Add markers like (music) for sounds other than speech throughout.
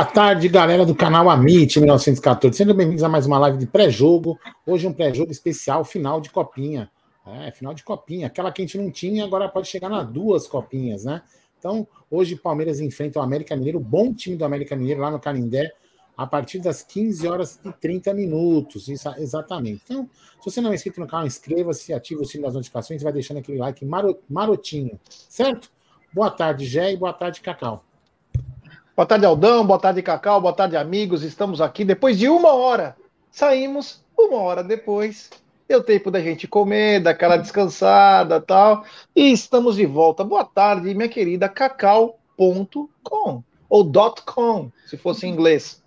Boa tarde, galera do canal Amit 1914. Sejam bem-vindos a mais uma live de pré-jogo. Hoje um pré-jogo especial, final de copinha. É, final de copinha. Aquela que a gente não tinha, agora pode chegar nas duas copinhas, né? Então, hoje Palmeiras enfrenta o América Mineiro, bom time do América Mineiro lá no Canindé, a partir das 15 horas e 30 minutos. Isso, exatamente. Então, se você não é inscrito no canal, inscreva-se, ative o sino das notificações e vai deixando aquele like marotinho, certo? Boa tarde, Gé, e boa tarde, Cacau. Boa tarde, Aldão. Boa tarde, Cacau. Boa tarde, amigos. Estamos aqui depois de uma hora. Saímos uma hora depois. Deu tempo da gente comer, daquela descansada tal. E estamos de volta. Boa tarde, minha querida cacau.com ou .com, se fosse em inglês.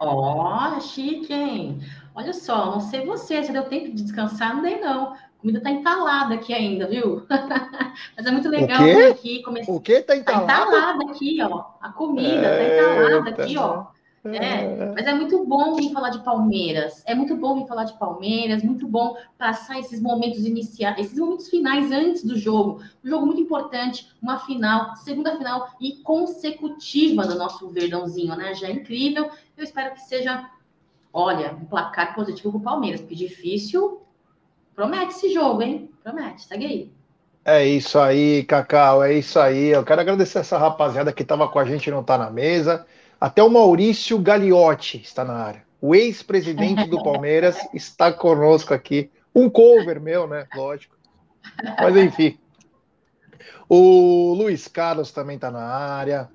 Ó, oh, chique, hein? Olha só, não sei você, se deu tempo de descansar, não dei não comida tá entalada aqui ainda, viu? (laughs) Mas é muito legal o aqui. Começar... O que tá entalada? Tá entalada aqui, ó. A comida tá entalada aqui, ó. É, mas é muito bom vir falar de Palmeiras. É muito bom vir falar de Palmeiras, muito bom passar esses momentos iniciais, esses momentos finais antes do jogo. Um jogo muito importante, uma final, segunda final e consecutiva do nosso Verdãozinho, né? Já é incrível. Eu espero que seja, olha, um placar positivo para o Palmeiras, porque difícil Promete esse jogo, hein? Promete, segue aí. É isso aí, Cacau, é isso aí. Eu quero agradecer essa rapaziada que estava com a gente e não está na mesa. Até o Maurício Gagliotti está na área. O ex-presidente do (laughs) Palmeiras está conosco aqui. Um cover meu, né? Lógico. Mas enfim. O Luiz Carlos também está na área.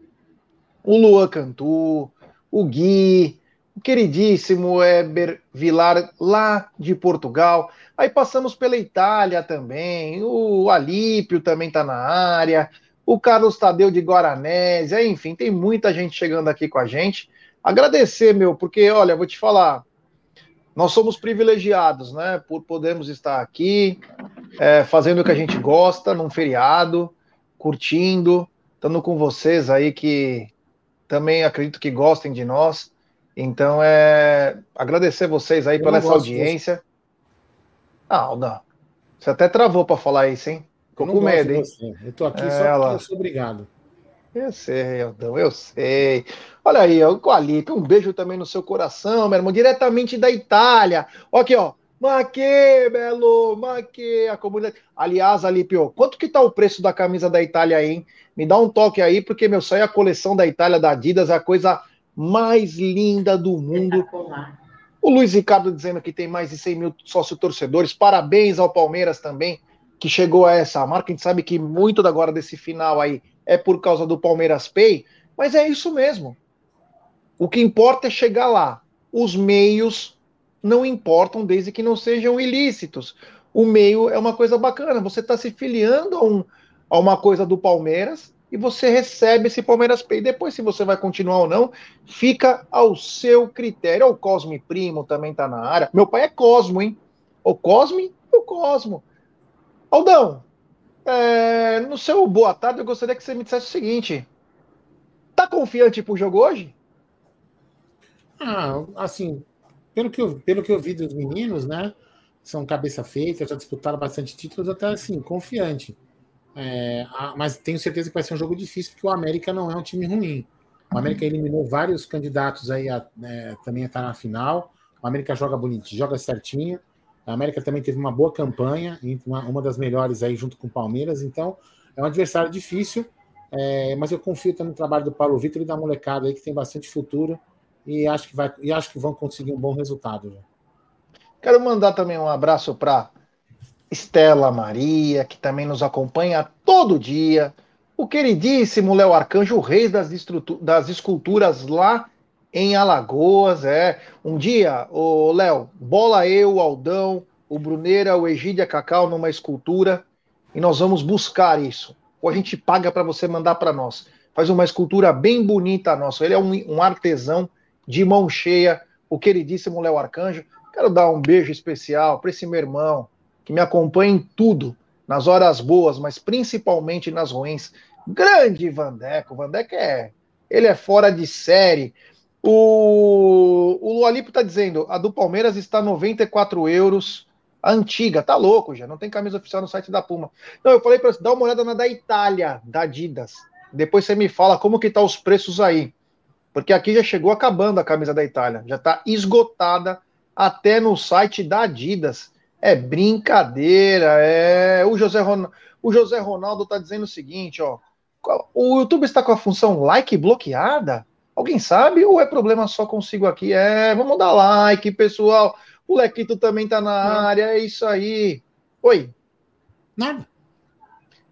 O Luan Cantu. O Gui. O queridíssimo Eber Vilar, lá de Portugal. Aí passamos pela Itália também, o Alípio também está na área, o Carlos Tadeu de Guaranésia, enfim, tem muita gente chegando aqui com a gente. Agradecer, meu, porque, olha, vou te falar, nós somos privilegiados, né, por podermos estar aqui, é, fazendo o que a gente gosta, num feriado, curtindo, estando com vocês aí que também acredito que gostem de nós. Então, é agradecer vocês aí Eu pela essa audiência. Disso. Ah, Aldão, você até travou para falar isso, hein? Ficou com medo, hein? Eu tô aqui é, só porque eu sou obrigado. Eu sei, Aldão, eu sei. Olha aí, o Alipe, um beijo também no seu coração, meu irmão, diretamente da Itália. Aqui, ó. Maquê, Belo, Maquê, a comunidade. Aliás, Alipio, quanto que tá o preço da camisa da Itália aí, hein? Me dá um toque aí, porque, meu, saiu a coleção da Itália da Adidas, é a coisa mais linda do mundo. O Luiz Ricardo dizendo que tem mais de 100 mil sócio-torcedores. Parabéns ao Palmeiras também, que chegou a essa marca. A gente sabe que muito agora desse final aí é por causa do Palmeiras Pay, mas é isso mesmo. O que importa é chegar lá. Os meios não importam desde que não sejam ilícitos. O meio é uma coisa bacana. Você está se filiando a, um, a uma coisa do Palmeiras e você recebe esse Palmeiras Pay. Depois, se você vai continuar ou não, fica ao seu critério. O Cosme Primo também tá na área. Meu pai é Cosmo, hein? O Cosme e o Cosmo. Aldão, é, no seu boa tarde, eu gostaria que você me dissesse o seguinte: tá confiante pro jogo hoje? Ah, assim, pelo que eu, pelo que eu vi dos meninos, né? São cabeça feita, já disputaram bastante títulos, até assim, confiante. É, mas tenho certeza que vai ser um jogo difícil, porque o América não é um time ruim. O América eliminou vários candidatos aí a, é, também a estar na final. O América joga bonito, joga certinho. A América também teve uma boa campanha, uma, uma das melhores aí junto com o Palmeiras. Então, é um adversário difícil, é, mas eu confio também no trabalho do Paulo Vitor e da molecada aí que tem bastante futuro e acho que vai e acho que vão conseguir um bom resultado. Já. Quero mandar também um abraço para Estela Maria, que também nos acompanha todo dia, o queridíssimo Léo Arcanjo, o rei das, das esculturas lá em Alagoas, é. Um dia, o Léo, bola eu, o Aldão, o Bruneira, o Egídia Cacau numa escultura e nós vamos buscar isso. Ou a gente paga para você mandar para nós. Faz uma escultura bem bonita nossa. Ele é um, um artesão de mão cheia, o queridíssimo Léo Arcanjo. Quero dar um beijo especial para esse meu irmão, que me acompanha em tudo, nas horas boas, mas principalmente nas ruins. Grande Vandeco, Vandeco é. Ele é fora de série. O, o Lualipo tá dizendo, a do Palmeiras está 94 euros. A antiga, tá louco já, não tem camisa oficial no site da Puma. Não, eu falei para você, dá uma olhada na da Itália, da Adidas. Depois você me fala como que tá os preços aí. Porque aqui já chegou acabando a camisa da Itália, já está esgotada até no site da Adidas. É brincadeira, é. O José, Ron... o José Ronaldo está dizendo o seguinte, ó. O YouTube está com a função like bloqueada? Alguém sabe ou é problema só consigo aqui? É, vamos dar like, pessoal. O Lequito também está na área, é isso aí. Oi. Nada.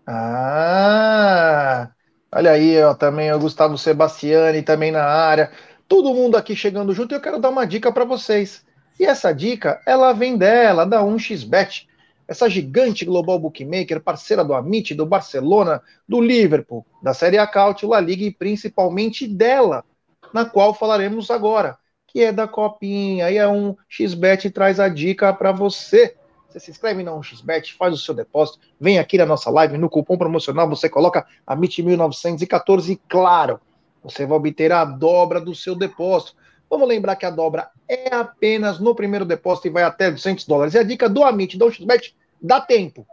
Ah, olha aí, ó, também o Gustavo Sebastiani também na área. Todo mundo aqui chegando junto e eu quero dar uma dica para vocês. E essa dica, ela vem dela, da 1xBet. Essa gigante global bookmaker, parceira do Amit, do Barcelona, do Liverpool, da Série A Caut, La Liga e principalmente dela, na qual falaremos agora, que é da Copinha. E é um xBet traz a dica para você. Você se inscreve na 1xBet, faz o seu depósito, vem aqui na nossa live, no cupom promocional você coloca a MIT1914 e claro, você vai obter a dobra do seu depósito. Vamos lembrar que a dobra é apenas no primeiro depósito e vai até 200 dólares. E a dica do Amit, do XBet, dá tempo.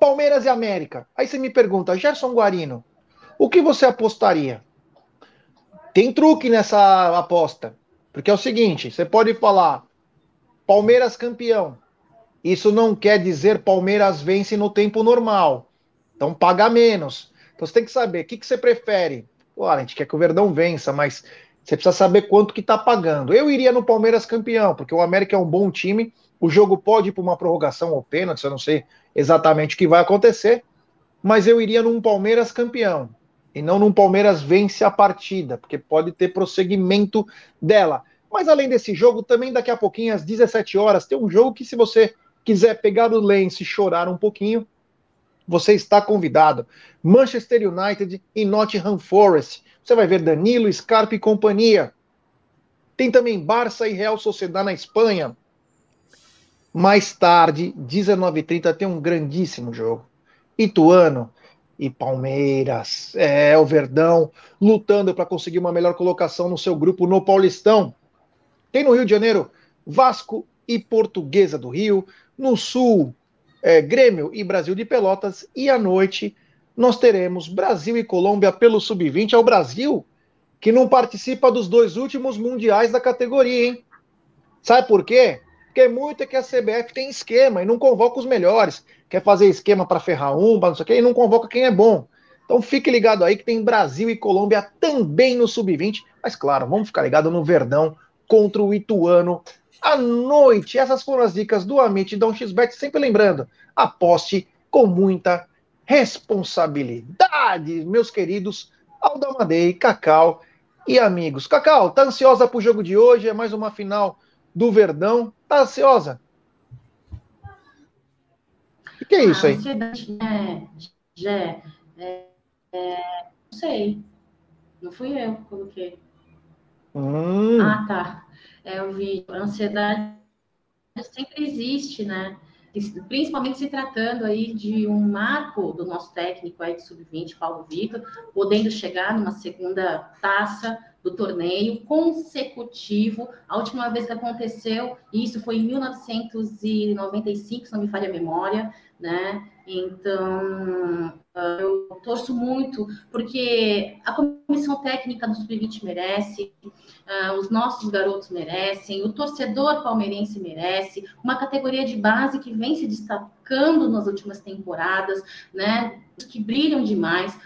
Palmeiras e América. Aí você me pergunta, Gerson Guarino, o que você apostaria? Tem truque nessa aposta. Porque é o seguinte, você pode falar Palmeiras campeão. Isso não quer dizer Palmeiras vence no tempo normal. Então paga menos. Então você tem que saber o que, que você prefere. Claro, a gente quer que o Verdão vença, mas você precisa saber quanto que está pagando. Eu iria no Palmeiras campeão, porque o América é um bom time. O jogo pode ir para uma prorrogação ou pênalti, eu não sei exatamente o que vai acontecer, mas eu iria num Palmeiras campeão e não num Palmeiras vence a partida, porque pode ter prosseguimento dela. Mas além desse jogo, também daqui a pouquinho, às 17 horas, tem um jogo que, se você quiser pegar o lenço e chorar um pouquinho, você está convidado. Manchester United e Nottingham Forest. Você vai ver Danilo, Scarpa e companhia. Tem também Barça e Real Sociedade na Espanha. Mais tarde, 19h30, tem um grandíssimo jogo. Ituano e Palmeiras. É, o Verdão lutando para conseguir uma melhor colocação no seu grupo no Paulistão. Tem no Rio de Janeiro Vasco e Portuguesa do Rio. No Sul, é, Grêmio e Brasil de Pelotas. E à noite, nós teremos Brasil e Colômbia pelo Sub-20. É o Brasil que não participa dos dois últimos mundiais da categoria, hein? Sabe por quê? Porque muito é que a CBF tem esquema e não convoca os melhores. Quer fazer esquema para ferrar um, não sei o quê, e não convoca quem é bom. Então fique ligado aí que tem Brasil e Colômbia também no Sub-20. Mas claro, vamos ficar ligado no Verdão contra o Ituano à noite. Essas foram as dicas do Amit e da 1xBet. Sempre lembrando, aposte com muita responsabilidade, meus queridos Aldamadei, Cacau e amigos. Cacau, tá ansiosa pro jogo de hoje? É mais uma final do Verdão. Tá ansiosa? O que é isso aí? né, Jé, é, é, não sei. Não fui eu que coloquei. Hum. Ah, tá. É, eu vi. A ansiedade sempre existe, né? Principalmente se tratando aí de um marco do nosso técnico aí de sub-20, Paulo Vitor, podendo chegar numa segunda taça do torneio consecutivo. A última vez que aconteceu, isso foi em 1995, se não me falha a memória, né? Então, eu torço muito, porque a comissão técnica do Sub-20 merece, uh, os nossos garotos merecem, o torcedor palmeirense merece, uma categoria de base que vem se destacando nas últimas temporadas, né? Que brilham demais.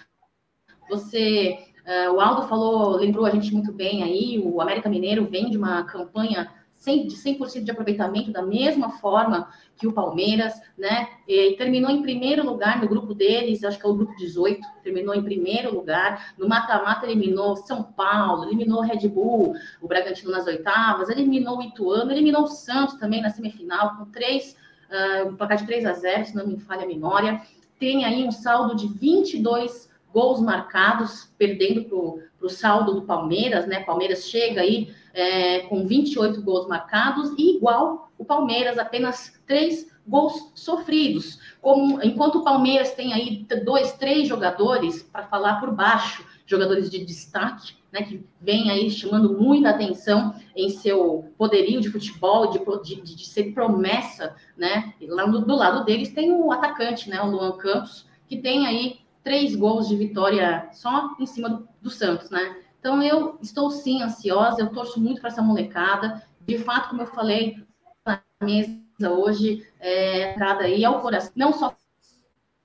Você, uh, o Aldo falou, lembrou a gente muito bem aí, o América Mineiro vem de uma campanha de 100% de aproveitamento da mesma forma que o Palmeiras, né? E terminou em primeiro lugar no grupo deles, acho que é o grupo 18, terminou em primeiro lugar. No mata-mata eliminou São Paulo, eliminou Red Bull, o Bragantino nas oitavas, eliminou o Ituano, eliminou o Santos também na semifinal, com três, uh, um placar de 3 a 0, se não me falha a memória. Tem aí um saldo de 22 gols marcados, perdendo para o saldo do Palmeiras, né? Palmeiras chega aí é, com 28 gols marcados e igual o Palmeiras, apenas três gols sofridos. Como, enquanto o Palmeiras tem aí dois, três jogadores para falar por baixo, jogadores de destaque, né, que vem aí chamando muita atenção em seu poderio de futebol, de, de, de ser promessa, né? Lá do, do, lado deles tem o atacante, né, o Luan Campos, que tem aí três gols de vitória só em cima do, do Santos, né? Então eu estou sim ansiosa, eu torço muito para essa molecada. De fato, como eu falei na mesa hoje, é, entrada aí ao coração, não só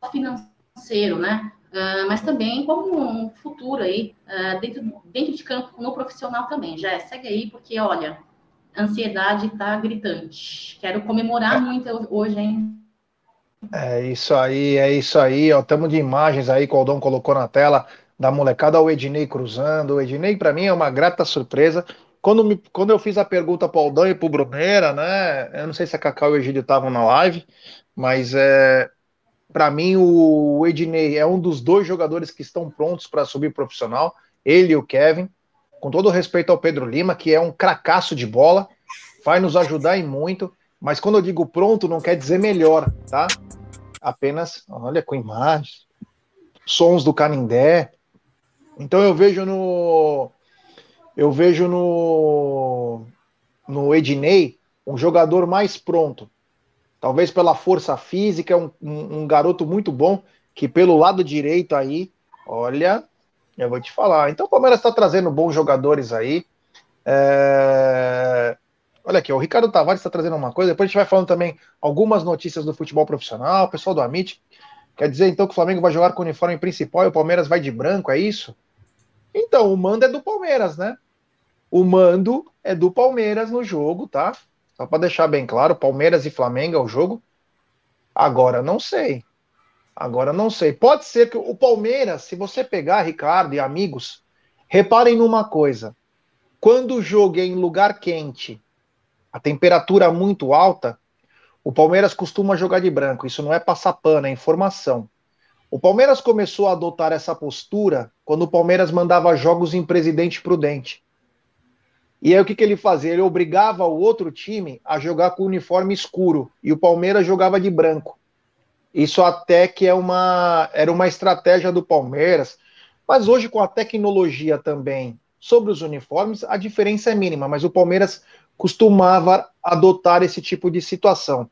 financeiro, né? Uh, mas também como um futuro aí, uh, dentro, dentro de campo, no profissional também. Já segue aí, porque olha, ansiedade está gritante. Quero comemorar muito hoje, hein? É isso aí, é isso aí. Estamos de imagens aí que o Aldão colocou na tela da molecada, o Ednei cruzando. O Ednei, para mim, é uma grata surpresa. Quando, me, quando eu fiz a pergunta para o Aldão e para o Bruneira, né? Eu não sei se a Cacau e o Egídio estavam na live, mas é, para mim o Ednei é um dos dois jogadores que estão prontos para subir profissional. Ele e o Kevin. Com todo respeito ao Pedro Lima, que é um cracaço de bola, vai nos ajudar em muito. Mas quando eu digo pronto, não quer dizer melhor, tá? Apenas, olha, com imagens, sons do Canindé. Então eu vejo no. Eu vejo no. No Ednei um jogador mais pronto. Talvez pela força física, um, um, um garoto muito bom, que pelo lado direito aí, olha, eu vou te falar. Então o Palmeiras está trazendo bons jogadores aí. É... Olha aqui, o Ricardo Tavares está trazendo uma coisa, depois a gente vai falando também algumas notícias do futebol profissional, o pessoal do Amit. Quer dizer então que o Flamengo vai jogar com o uniforme principal e o Palmeiras vai de branco, é isso? Então, o mando é do Palmeiras, né? O mando é do Palmeiras no jogo, tá? Só para deixar bem claro, Palmeiras e Flamengo é o jogo. Agora não sei. Agora não sei. Pode ser que o Palmeiras, se você pegar, Ricardo e amigos, reparem numa coisa. Quando o jogo é em lugar quente a temperatura muito alta, o Palmeiras costuma jogar de branco. Isso não é passar pano, é informação. O Palmeiras começou a adotar essa postura quando o Palmeiras mandava jogos em Presidente Prudente. E aí o que, que ele fazia? Ele obrigava o outro time a jogar com uniforme escuro e o Palmeiras jogava de branco. Isso até que é uma era uma estratégia do Palmeiras, mas hoje com a tecnologia também sobre os uniformes, a diferença é mínima, mas o Palmeiras costumava adotar esse tipo de situação.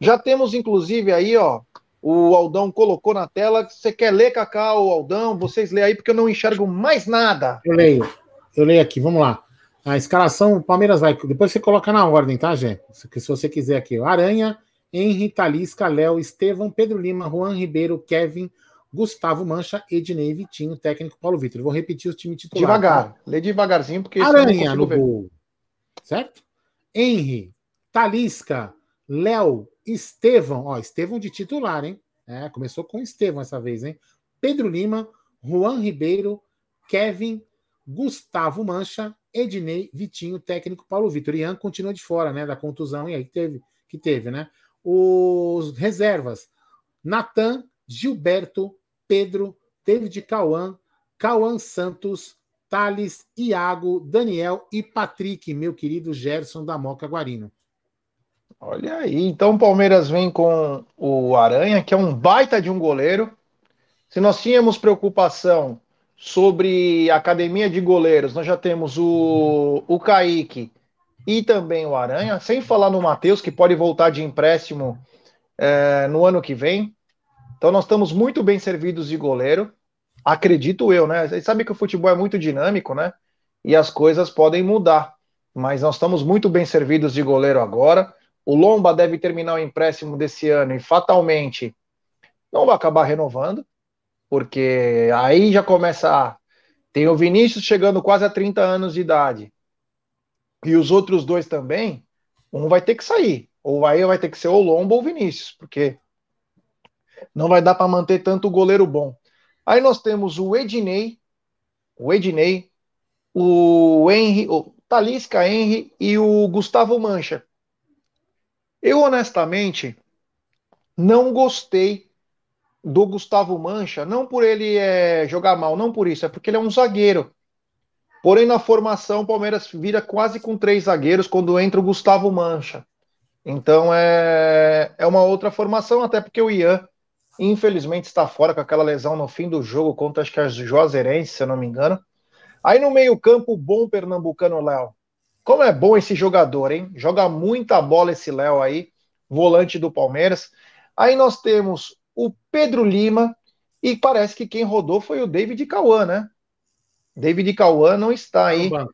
Já temos, inclusive, aí, ó, o Aldão colocou na tela. Você quer ler, Cacau, Aldão? Vocês lêem aí, porque eu não enxergo mais nada. Eu leio. Eu leio aqui, vamos lá. A escalação, o Palmeiras vai. Depois você coloca na ordem, tá, Gê? Se você quiser aqui. Aranha, Henri, Talisca, Léo, Estevão, Pedro Lima, Juan Ribeiro, Kevin, Gustavo Mancha, Ednei, Vitinho, técnico Paulo Vitor. Eu vou repetir os times titulares. Devagar, tá? lê devagarzinho, porque. Aranha no gol. Certo? Henry, Talisca, Léo, Estevão, ó, Estevão de titular, hein? É, começou com Estevão essa vez, hein? Pedro Lima, Juan Ribeiro, Kevin, Gustavo Mancha, Ednei, Vitinho, técnico Paulo Vitor. Ian continua de fora, né? Da contusão e aí teve, que teve, né? Os reservas: Natan, Gilberto, Pedro, David Cauã, Cauã Santos, Thales, Iago, Daniel e Patrick, meu querido Gerson da Moca Guarino. Olha aí, então o Palmeiras vem com o Aranha, que é um baita de um goleiro. Se nós tínhamos preocupação sobre academia de goleiros, nós já temos o, o Kaique e também o Aranha, sem falar no Matheus, que pode voltar de empréstimo é, no ano que vem. Então nós estamos muito bem servidos de goleiro. Acredito eu, né? Vocês sabem que o futebol é muito dinâmico, né? E as coisas podem mudar. Mas nós estamos muito bem servidos de goleiro agora. O Lomba deve terminar o empréstimo desse ano e fatalmente não vai acabar renovando, porque aí já começa. Tem o Vinícius chegando quase a 30 anos de idade. E os outros dois também, um vai ter que sair. Ou aí vai ter que ser o Lomba ou o Vinícius, porque não vai dar para manter tanto goleiro bom. Aí nós temos o Ednei, o Ednei, o Henry, o Talisca Henry e o Gustavo Mancha. Eu honestamente não gostei do Gustavo Mancha, não por ele é, jogar mal, não por isso, é porque ele é um zagueiro. Porém, na formação, o Palmeiras vira quase com três zagueiros quando entra o Gustavo Mancha. Então é, é uma outra formação, até porque o Ian Infelizmente está fora com aquela lesão no fim do jogo contra acho que as Juazeirense, se eu não me engano. Aí no meio-campo, bom pernambucano Léo. Como é bom esse jogador, hein? Joga muita bola esse Léo aí, volante do Palmeiras. Aí nós temos o Pedro Lima e parece que quem rodou foi o David Cauã, né? David Cauã não está aí. No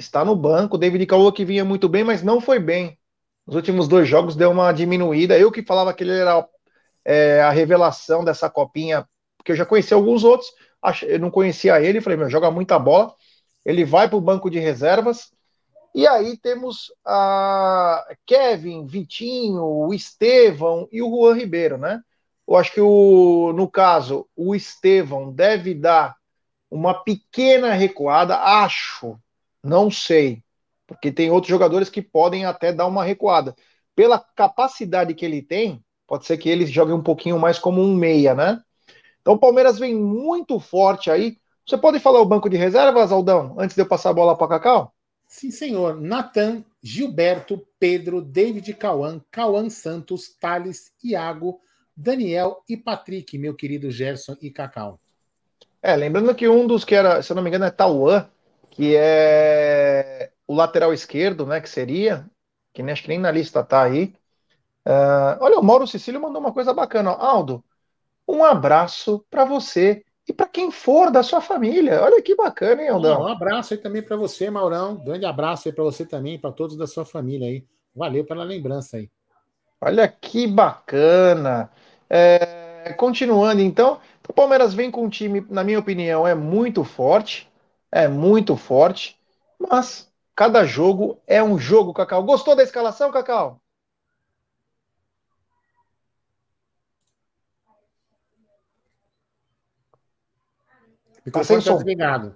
está no banco. David Cauã que vinha muito bem, mas não foi bem. Nos últimos dois jogos deu uma diminuída. Eu que falava que ele era é, a revelação dessa copinha, porque eu já conheci alguns outros, eu não conhecia ele, falei, meu, joga muita bola. Ele vai para o banco de reservas. E aí temos a Kevin, Vitinho, o Estevão e o Juan Ribeiro, né? Eu acho que o, no caso, o Estevão deve dar uma pequena recuada, acho, não sei, porque tem outros jogadores que podem até dar uma recuada. Pela capacidade que ele tem, pode ser que ele jogue um pouquinho mais como um meia, né? Então o Palmeiras vem muito forte aí. Você pode falar o banco de reservas, Aldão, antes de eu passar a bola para Cacau? Sim, senhor. Natan, Gilberto, Pedro, David Cauã, Cauã Santos, Thales, Iago, Daniel e Patrick, meu querido Gerson e Cacau. É, lembrando que um dos que era, se eu não me engano, é Tauan, que é o lateral esquerdo, né? Que seria, que nem, acho que nem na lista tá aí. Uh, olha, o Mauro Cecílio mandou uma coisa bacana. Aldo, um abraço para você e para quem for da sua família. Olha que bacana, hein, Aldão? Um abraço aí também para você, Maurão. Grande abraço aí para você também, para todos da sua família aí. Valeu pela lembrança aí. Olha que bacana. É, continuando então, o Palmeiras vem com um time, na minha opinião, é muito forte é muito forte, mas cada jogo é um jogo, Cacau. Gostou da escalação, Cacau? Tá sem som. Desligado.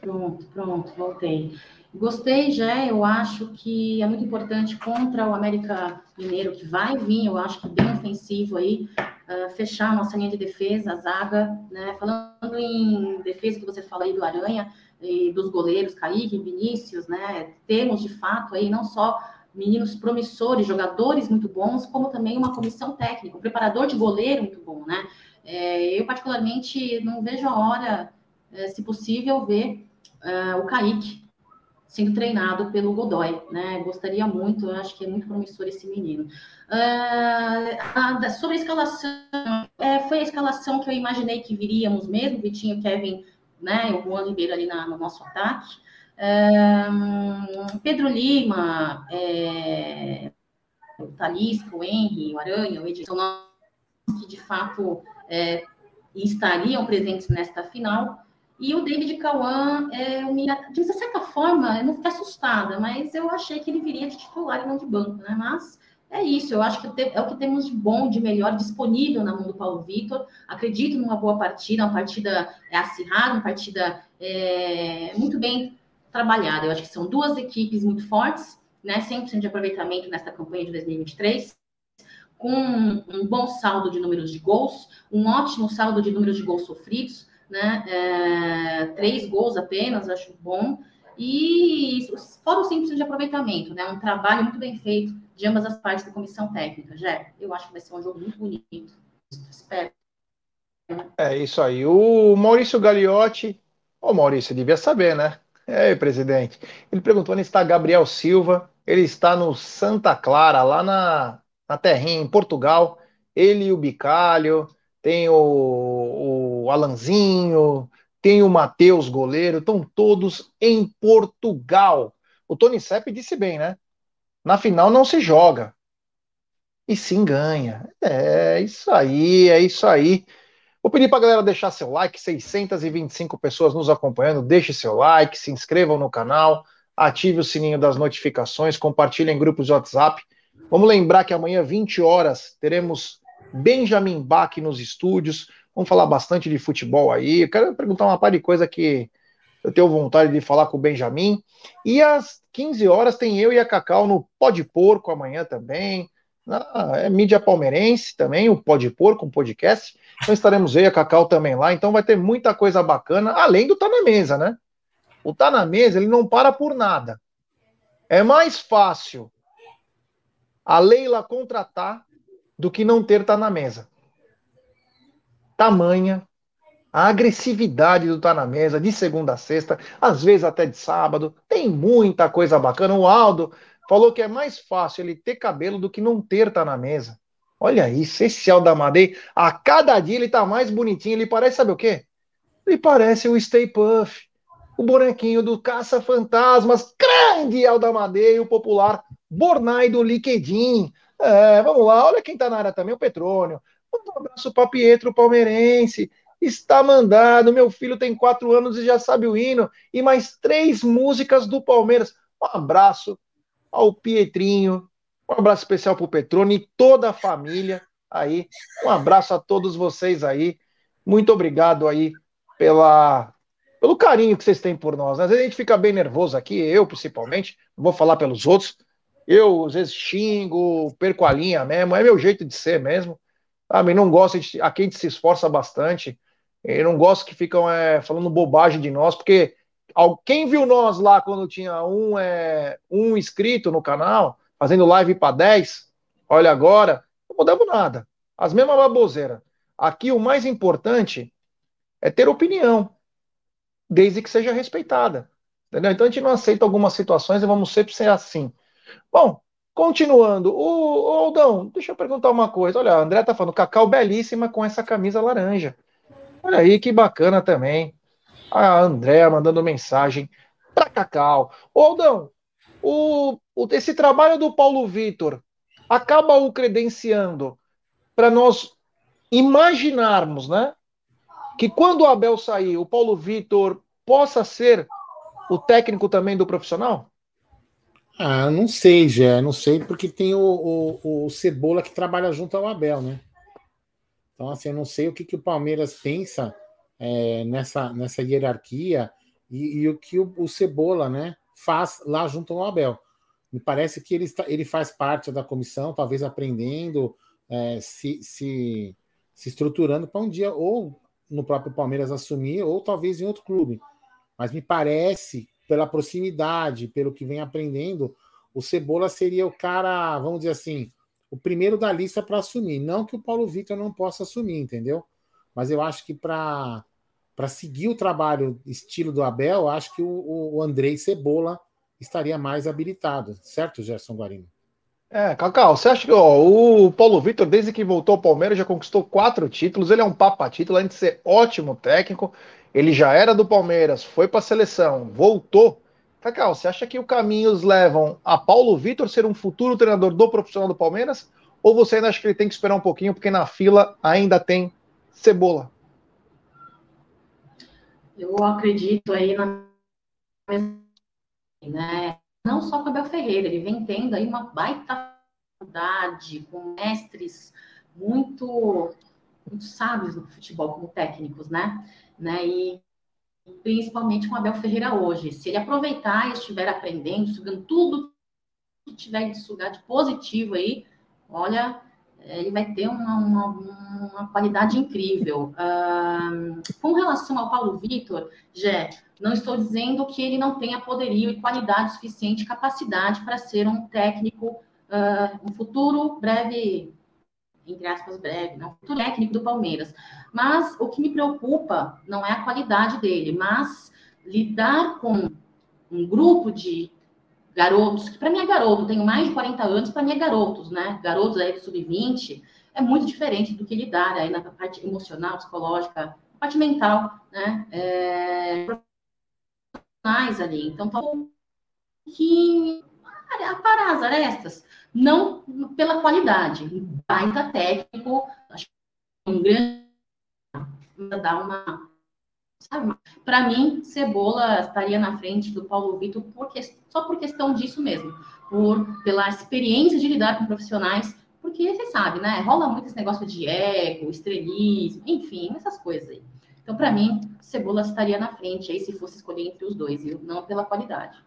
Pronto, pronto, voltei. Gostei já, eu acho que é muito importante contra o América Mineiro, que vai vir, eu acho que bem ofensivo aí, uh, fechar a nossa linha de defesa, a zaga, né? Falando em defesa que você fala aí do Aranha e dos goleiros, Kaique, Vinícius, né? Temos de fato aí não só meninos promissores, jogadores muito bons, como também uma comissão técnica, um preparador de goleiro muito bom, né? É, eu, particularmente, não vejo a hora, é, se possível, ver uh, o Kaique sendo treinado pelo Godoy, né? Gostaria muito, eu acho que é muito promissor esse menino. A, sobre a escalação, é, foi a escalação que eu imaginei que viríamos mesmo, Vitinho, Kevin, né? O Juan Ribeiro ali na, no nosso ataque. Pedro Lima, é, o Talisca, o Henry, o Aranha, o Edson, que de fato é, estariam presentes nesta final. E o David Cauã, é, de certa forma, eu não fiquei assustada, mas eu achei que ele viria de titular e não de banco, né? Mas é isso, eu acho que é o que temos de bom, de melhor disponível na mão do Paulo Vitor. Acredito numa boa partida, uma partida acirrada, uma partida é, muito bem trabalhada. Eu acho que são duas equipes muito fortes, né? 100% de aproveitamento nesta campanha de 2023 com um bom saldo de números de gols, um ótimo saldo de números de gols sofridos, né? É, três gols apenas, acho bom. E fora o simples de aproveitamento, né? Um trabalho muito bem feito de ambas as partes da comissão técnica. Já, eu acho que vai ser um jogo muito bonito. Espero. É isso aí. O Maurício Gagliotti, o Maurício devia saber, né? É, presidente. Ele perguntou onde está Gabriel Silva. Ele está no Santa Clara, lá na, na terrinha, em Portugal. Ele e o Bicalho, tem o, o Alanzinho, tem o Matheus, goleiro, estão todos em Portugal. O Tony Sepp disse bem, né? Na final não se joga. E sim ganha. É isso aí, é isso aí. Vou pedir para a galera deixar seu like, 625 pessoas nos acompanhando. Deixe seu like, se inscrevam no canal, ative o sininho das notificações, compartilhe em grupos de WhatsApp. Vamos lembrar que amanhã, 20 horas, teremos Benjamin Bach nos estúdios. Vamos falar bastante de futebol aí. Eu quero perguntar uma par de coisa que eu tenho vontade de falar com o Benjamin. E às 15 horas tem eu e a Cacau no Pode Porco amanhã também. Ah, é mídia palmeirense também, o Pode Porco, um podcast. Então estaremos e a Cacau também lá. Então vai ter muita coisa bacana, além do Tá na Mesa, né? O Tá na Mesa, ele não para por nada. É mais fácil a Leila contratar do que não ter Tá na Mesa tamanha a agressividade do Tá na Mesa, de segunda a sexta, às vezes até de sábado. Tem muita coisa bacana. O Aldo falou que é mais fácil ele ter cabelo do que não ter Tá na Mesa. Olha isso, esse Aldamadei, a cada dia ele tá mais bonitinho. Ele parece, sabe o quê? Ele parece o Stay Puff, o bonequinho do Caça-Fantasmas, grande Aldamadei, o popular Bornai do Liquedim. É, vamos lá, olha quem tá na área também, o Petrônio. Um abraço para Pietro Palmeirense. Está mandado, meu filho tem quatro anos e já sabe o hino. E mais três músicas do Palmeiras. Um abraço ao Pietrinho, um abraço especial para o Petrone e toda a família aí. Um abraço a todos vocês aí. Muito obrigado aí pela, pelo carinho que vocês têm por nós. Às vezes a gente fica bem nervoso aqui, eu principalmente, não vou falar pelos outros. Eu, às vezes, xingo, perco a linha mesmo, é meu jeito de ser mesmo. Sabe? Não gosto de. Aqui a gente se esforça bastante. Eu não gosto que ficam é, falando bobagem de nós, porque quem viu nós lá quando tinha um, é, um inscrito no canal, fazendo live para 10, olha agora, não mudamos nada. As mesmas baboseiras. Aqui o mais importante é ter opinião, desde que seja respeitada. Entendeu? Então a gente não aceita algumas situações e vamos sempre ser assim. Bom, continuando. O, o Aldão, deixa eu perguntar uma coisa. Olha, a André tá falando cacau belíssima com essa camisa laranja. Olha aí que bacana também. A André mandando mensagem para Cacau. Ô, Aldão, o, o, esse trabalho do Paulo Vitor acaba o credenciando para nós imaginarmos, né? Que quando o Abel sair, o Paulo Vitor possa ser o técnico também do profissional? Ah, não sei, já, não sei, porque tem o, o, o, Cebola que trabalha junto ao Abel, né? Então, assim, eu não sei o que, que o Palmeiras pensa é, nessa, nessa hierarquia e, e o que o, o Cebola, né? faz lá junto ao Abel. Me parece que ele, está, ele faz parte da comissão, talvez aprendendo, é, se, se, se estruturando para um dia ou no próprio Palmeiras assumir, ou talvez em outro clube. Mas me parece, pela proximidade, pelo que vem aprendendo, o Cebola seria o cara, vamos dizer assim, o primeiro da lista para assumir. Não que o Paulo Vitor não possa assumir, entendeu? Mas eu acho que para para seguir o trabalho estilo do Abel, acho que o, o Andrei Cebola estaria mais habilitado, certo, Gerson Guarino? É, Cacau, você acha que ó, o Paulo Vitor, desde que voltou ao Palmeiras, já conquistou quatro títulos, ele é um papa título, além de ser ótimo técnico, ele já era do Palmeiras, foi para a seleção, voltou. Cacau, você acha que o caminhos levam a Paulo Vitor ser um futuro treinador do profissional do Palmeiras? Ou você ainda acha que ele tem que esperar um pouquinho, porque na fila ainda tem Cebola? eu acredito aí na né? Não só com Abel Ferreira, ele vem tendo aí uma baita faculdade com mestres muito, muito sábios no futebol como técnicos, né? né? E principalmente com Abel Ferreira hoje. Se ele aproveitar e estiver aprendendo, sugando tudo que tiver de sugar de positivo aí, olha, ele vai ter uma, uma, uma qualidade incrível. Uh, com relação ao Paulo Vitor, Jé, não estou dizendo que ele não tenha poderio e qualidade suficiente, capacidade para ser um técnico, uh, um futuro breve, entre aspas, breve, não, futuro técnico do Palmeiras. Mas o que me preocupa não é a qualidade dele, mas lidar com um grupo de garotos, que para mim é garoto, tenho mais de 40 anos, para mim é garotos, né? Garotos aí do sub-20, é muito diferente do que lidar aí na parte emocional, psicológica, parte mental, né? É, profissionais ali. Então, que para as arestas, não pela qualidade, baita técnico, acho que um grande dar uma para mim, Cebola estaria na frente do Paulo Vitor por que... só por questão disso mesmo, por pela experiência de lidar com profissionais, porque você sabe, né? Rola muito esse negócio de ego, estrelismo, enfim, essas coisas aí. Então, para mim, Cebola estaria na frente aí se fosse escolher entre os dois, viu? Não pela qualidade.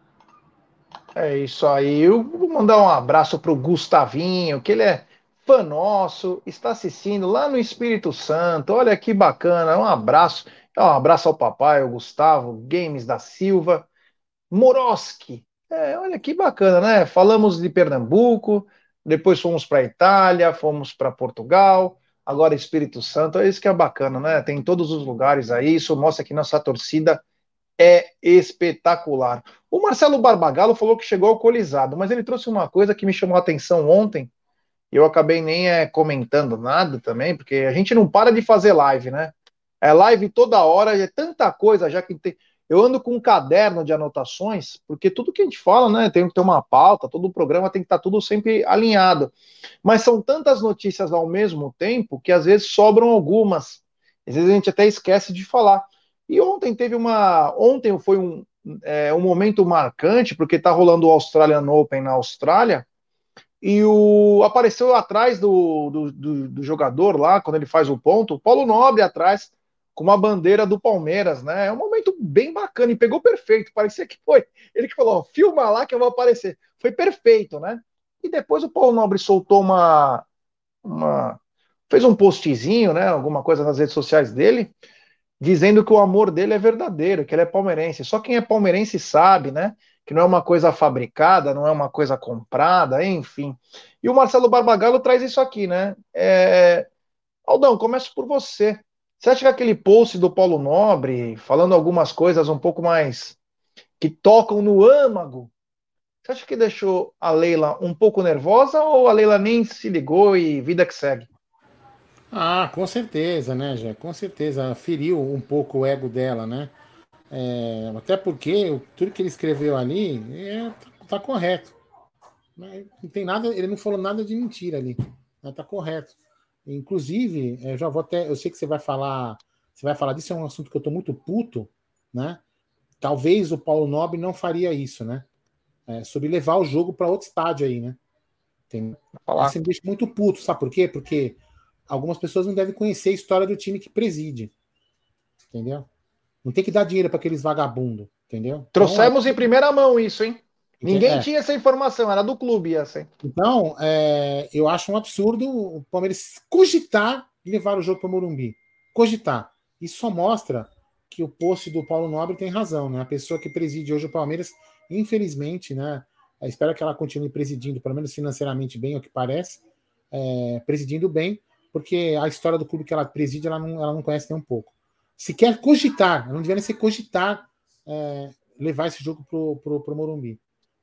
É isso aí. Eu vou mandar um abraço para o Gustavinho, que ele é fã nosso, está assistindo lá no Espírito Santo. Olha que bacana. Um abraço. Um abraço ao papai, ao Gustavo, Games da Silva, Moroski. É, olha que bacana, né? Falamos de Pernambuco, depois fomos para Itália, fomos para Portugal, agora Espírito Santo. É isso que é bacana, né? Tem em todos os lugares aí. Isso mostra que nossa torcida é espetacular. O Marcelo Barbagallo falou que chegou alcoolizado, mas ele trouxe uma coisa que me chamou a atenção ontem, eu acabei nem é, comentando nada também, porque a gente não para de fazer live, né? É live toda hora, é tanta coisa já que tem. Eu ando com um caderno de anotações, porque tudo que a gente fala, né, tem que ter uma pauta, todo o programa tem que estar tudo sempre alinhado. Mas são tantas notícias ao mesmo tempo que às vezes sobram algumas. Às vezes a gente até esquece de falar. E ontem teve uma. Ontem foi um, é, um momento marcante, porque está rolando o Australian Open na Austrália, e o apareceu atrás do, do, do, do jogador lá, quando ele faz o ponto, o Paulo Nobre atrás com uma bandeira do Palmeiras, né? É um momento bem bacana e pegou perfeito. Parecia que foi ele que falou: filma lá que eu vou aparecer. Foi perfeito, né? E depois o Paulo Nobre soltou uma, uma fez um postzinho, né? Alguma coisa nas redes sociais dele, dizendo que o amor dele é verdadeiro, que ele é palmeirense. Só quem é palmeirense sabe, né? Que não é uma coisa fabricada, não é uma coisa comprada, enfim. E o Marcelo Barbagallo traz isso aqui, né? É... Aldão, começo por você. Você acha que aquele post do Paulo Nobre, falando algumas coisas um pouco mais que tocam no âmago, você acha que deixou a Leila um pouco nervosa ou a Leila nem se ligou e vida que segue? Ah, com certeza, né, Jé? Com certeza. Feriu um pouco o ego dela, né? É, até porque tudo que ele escreveu ali é, tá correto. Não tem nada, ele não falou nada de mentira ali. Né? Tá correto. Inclusive, eu já vou até. Eu sei que você vai falar. Você vai falar disso, é um assunto que eu tô muito puto, né? Talvez o Paulo Nobre não faria isso, né? É, sobre levar o jogo para outro estádio aí, né? Tem, isso me deixa muito puto, sabe por quê? Porque algumas pessoas não devem conhecer a história do time que preside. Entendeu? Não tem que dar dinheiro para aqueles vagabundos, entendeu? Trouxemos então, em primeira mão isso, hein? Ninguém é. tinha essa informação, era do clube essa. Então, é, eu acho um absurdo o Palmeiras cogitar levar o jogo para o Morumbi. Cogitar. Isso só mostra que o post do Paulo Nobre tem razão, né? A pessoa que preside hoje o Palmeiras, infelizmente, né? espero que ela continue presidindo, pelo menos financeiramente bem, o que parece, é, presidindo bem, porque a história do clube que ela preside, ela não, ela não conhece nem um pouco. Se quer cogitar, não deveria ser cogitar é, levar esse jogo para o Morumbi.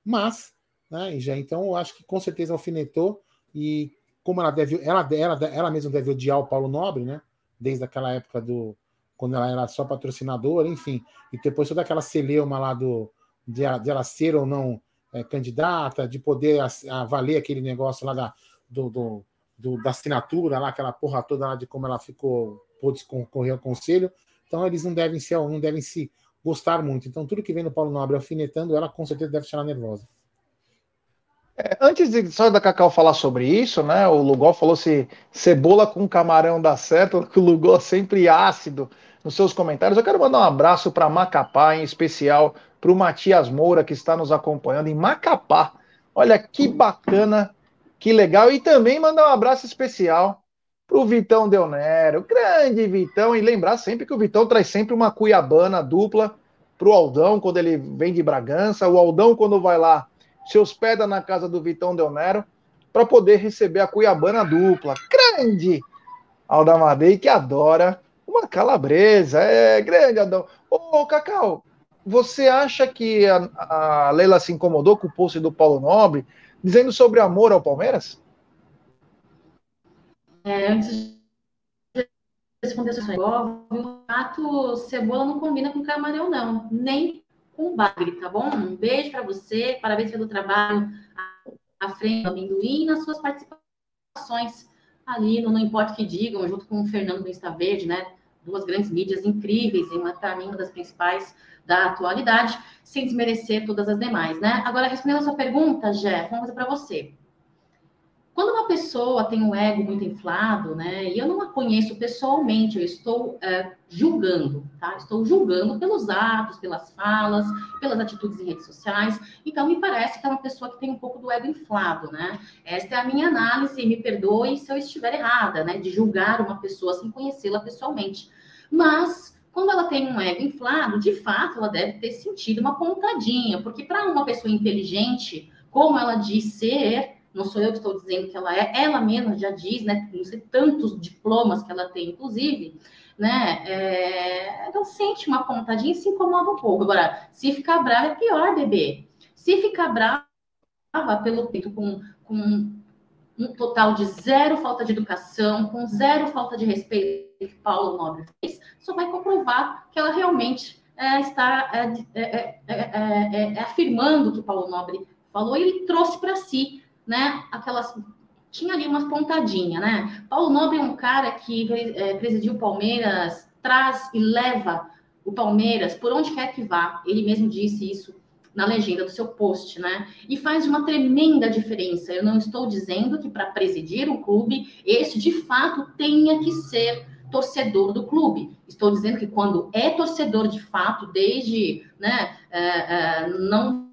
Mas, né, já então eu acho que com certeza alfinetou e como ela deve, ela, ela, ela mesma deve odiar o Paulo Nobre, né? Desde aquela época do quando ela era só patrocinadora, enfim, e depois toda aquela celeuma lá do de ela, de ela ser ou não é, candidata, de poder valer aquele negócio lá da, do, do, do, da assinatura, lá, aquela porra toda lá de como ela ficou, pôde concorrer ao conselho. Então eles não devem ser, não devem se gostar muito. Então, tudo que vem no Paulo Nobre alfinetando, ela com certeza deve deixar nervosa. É, antes de só da Cacau falar sobre isso, né? O Lugol falou se cebola com camarão dá certo, que (laughs) o Lugol é sempre ácido nos seus comentários. Eu quero mandar um abraço para Macapá, em especial para o Matias Moura, que está nos acompanhando em Macapá. Olha que bacana, que legal. E também mandar um abraço especial para o Vitão Del Nero, grande Vitão, e lembrar sempre que o Vitão traz sempre uma cuiabana dupla para o Aldão quando ele vem de Bragança, o Aldão quando vai lá se hospeda na casa do Vitão Del Nero para poder receber a cuiabana dupla. Grande Aldamadei que adora uma calabresa, é grande Aldão. Ô, Cacau, você acha que a, a Leila se incomodou com o post do Paulo Nobre dizendo sobre amor ao Palmeiras? É, antes de responder essa questão, o fato cebola não combina com camarão, não. Nem com bagre, tá bom? Um beijo para você, parabéns pelo trabalho à frente do amendoim e nas suas participações ali no Não Importa que Digam, junto com o Fernando do Insta Verde, né? Duas grandes mídias incríveis, em uma, para mim, uma das principais da atualidade, sem desmerecer todas as demais, né? Agora, respondendo a sua pergunta, Jeff, uma coisa para você. Quando uma pessoa tem um ego muito inflado, né, e eu não a conheço pessoalmente, eu estou é, julgando, tá? Estou julgando pelos atos, pelas falas, pelas atitudes em redes sociais. Então, me parece que é uma pessoa que tem um pouco do ego inflado, né? Esta é a minha análise, me perdoe se eu estiver errada, né, de julgar uma pessoa sem conhecê-la pessoalmente. Mas quando ela tem um ego inflado, de fato, ela deve ter sentido uma pontadinha, porque para uma pessoa inteligente, como ela diz ser, não sou eu que estou dizendo que ela é, ela mesma já diz, né? Não sei tantos diplomas que ela tem, inclusive, né? É, ela sente uma pontadinha e se incomoda um pouco. Agora, se ficar brava é pior, bebê. Se ficar brava pelo peito com, com um total de zero falta de educação, com zero falta de respeito que Paulo Nobre fez, só vai comprovar que ela realmente é, está é, é, é, é afirmando o que Paulo Nobre falou e ele trouxe para si, né, aquelas tinha ali umas pontadinhas, né? Paulo Nobre é um cara que presidiu o Palmeiras, traz e leva o Palmeiras por onde quer que vá. Ele mesmo disse isso na legenda do seu post, né? E faz uma tremenda diferença. Eu não estou dizendo que para presidir um clube, esse de fato tenha que ser torcedor do clube. Estou dizendo que quando é torcedor de fato, desde né, é, é, não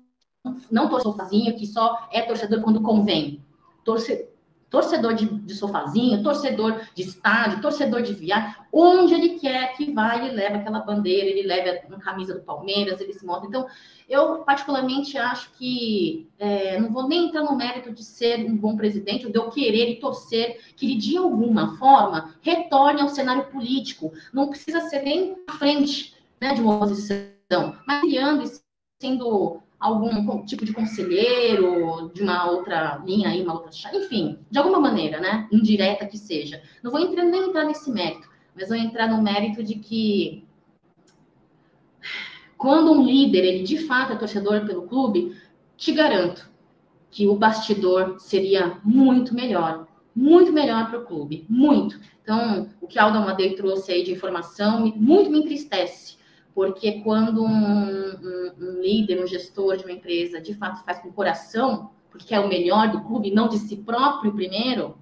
não torcedor sozinho, que só é torcedor quando convém. Torce, torcedor de, de sofazinho, torcedor de estádio, torcedor de viagem, onde ele quer que vá, ele leva aquela bandeira, ele leva a camisa do Palmeiras, ele se mostra. Então, eu particularmente acho que é, não vou nem entrar no mérito de ser um bom presidente, de eu querer e torcer que ele, de alguma forma, retorne ao cenário político. Não precisa ser nem à frente né, de uma oposição, mas criando e sendo algum tipo de conselheiro de uma outra linha aí, uma outra enfim, de alguma maneira, né, indireta que seja. Não vou entrar, nem entrar nesse mérito, mas vou entrar no mérito de que quando um líder, ele de fato é torcedor pelo clube, te garanto que o bastidor seria muito melhor, muito melhor para o clube, muito. Então, o que Aldo Amadei trouxe aí de informação muito me entristece, porque quando um, um, um, líder, um gestor de uma empresa, de fato faz com o coração, porque é o melhor do clube, não de si próprio primeiro,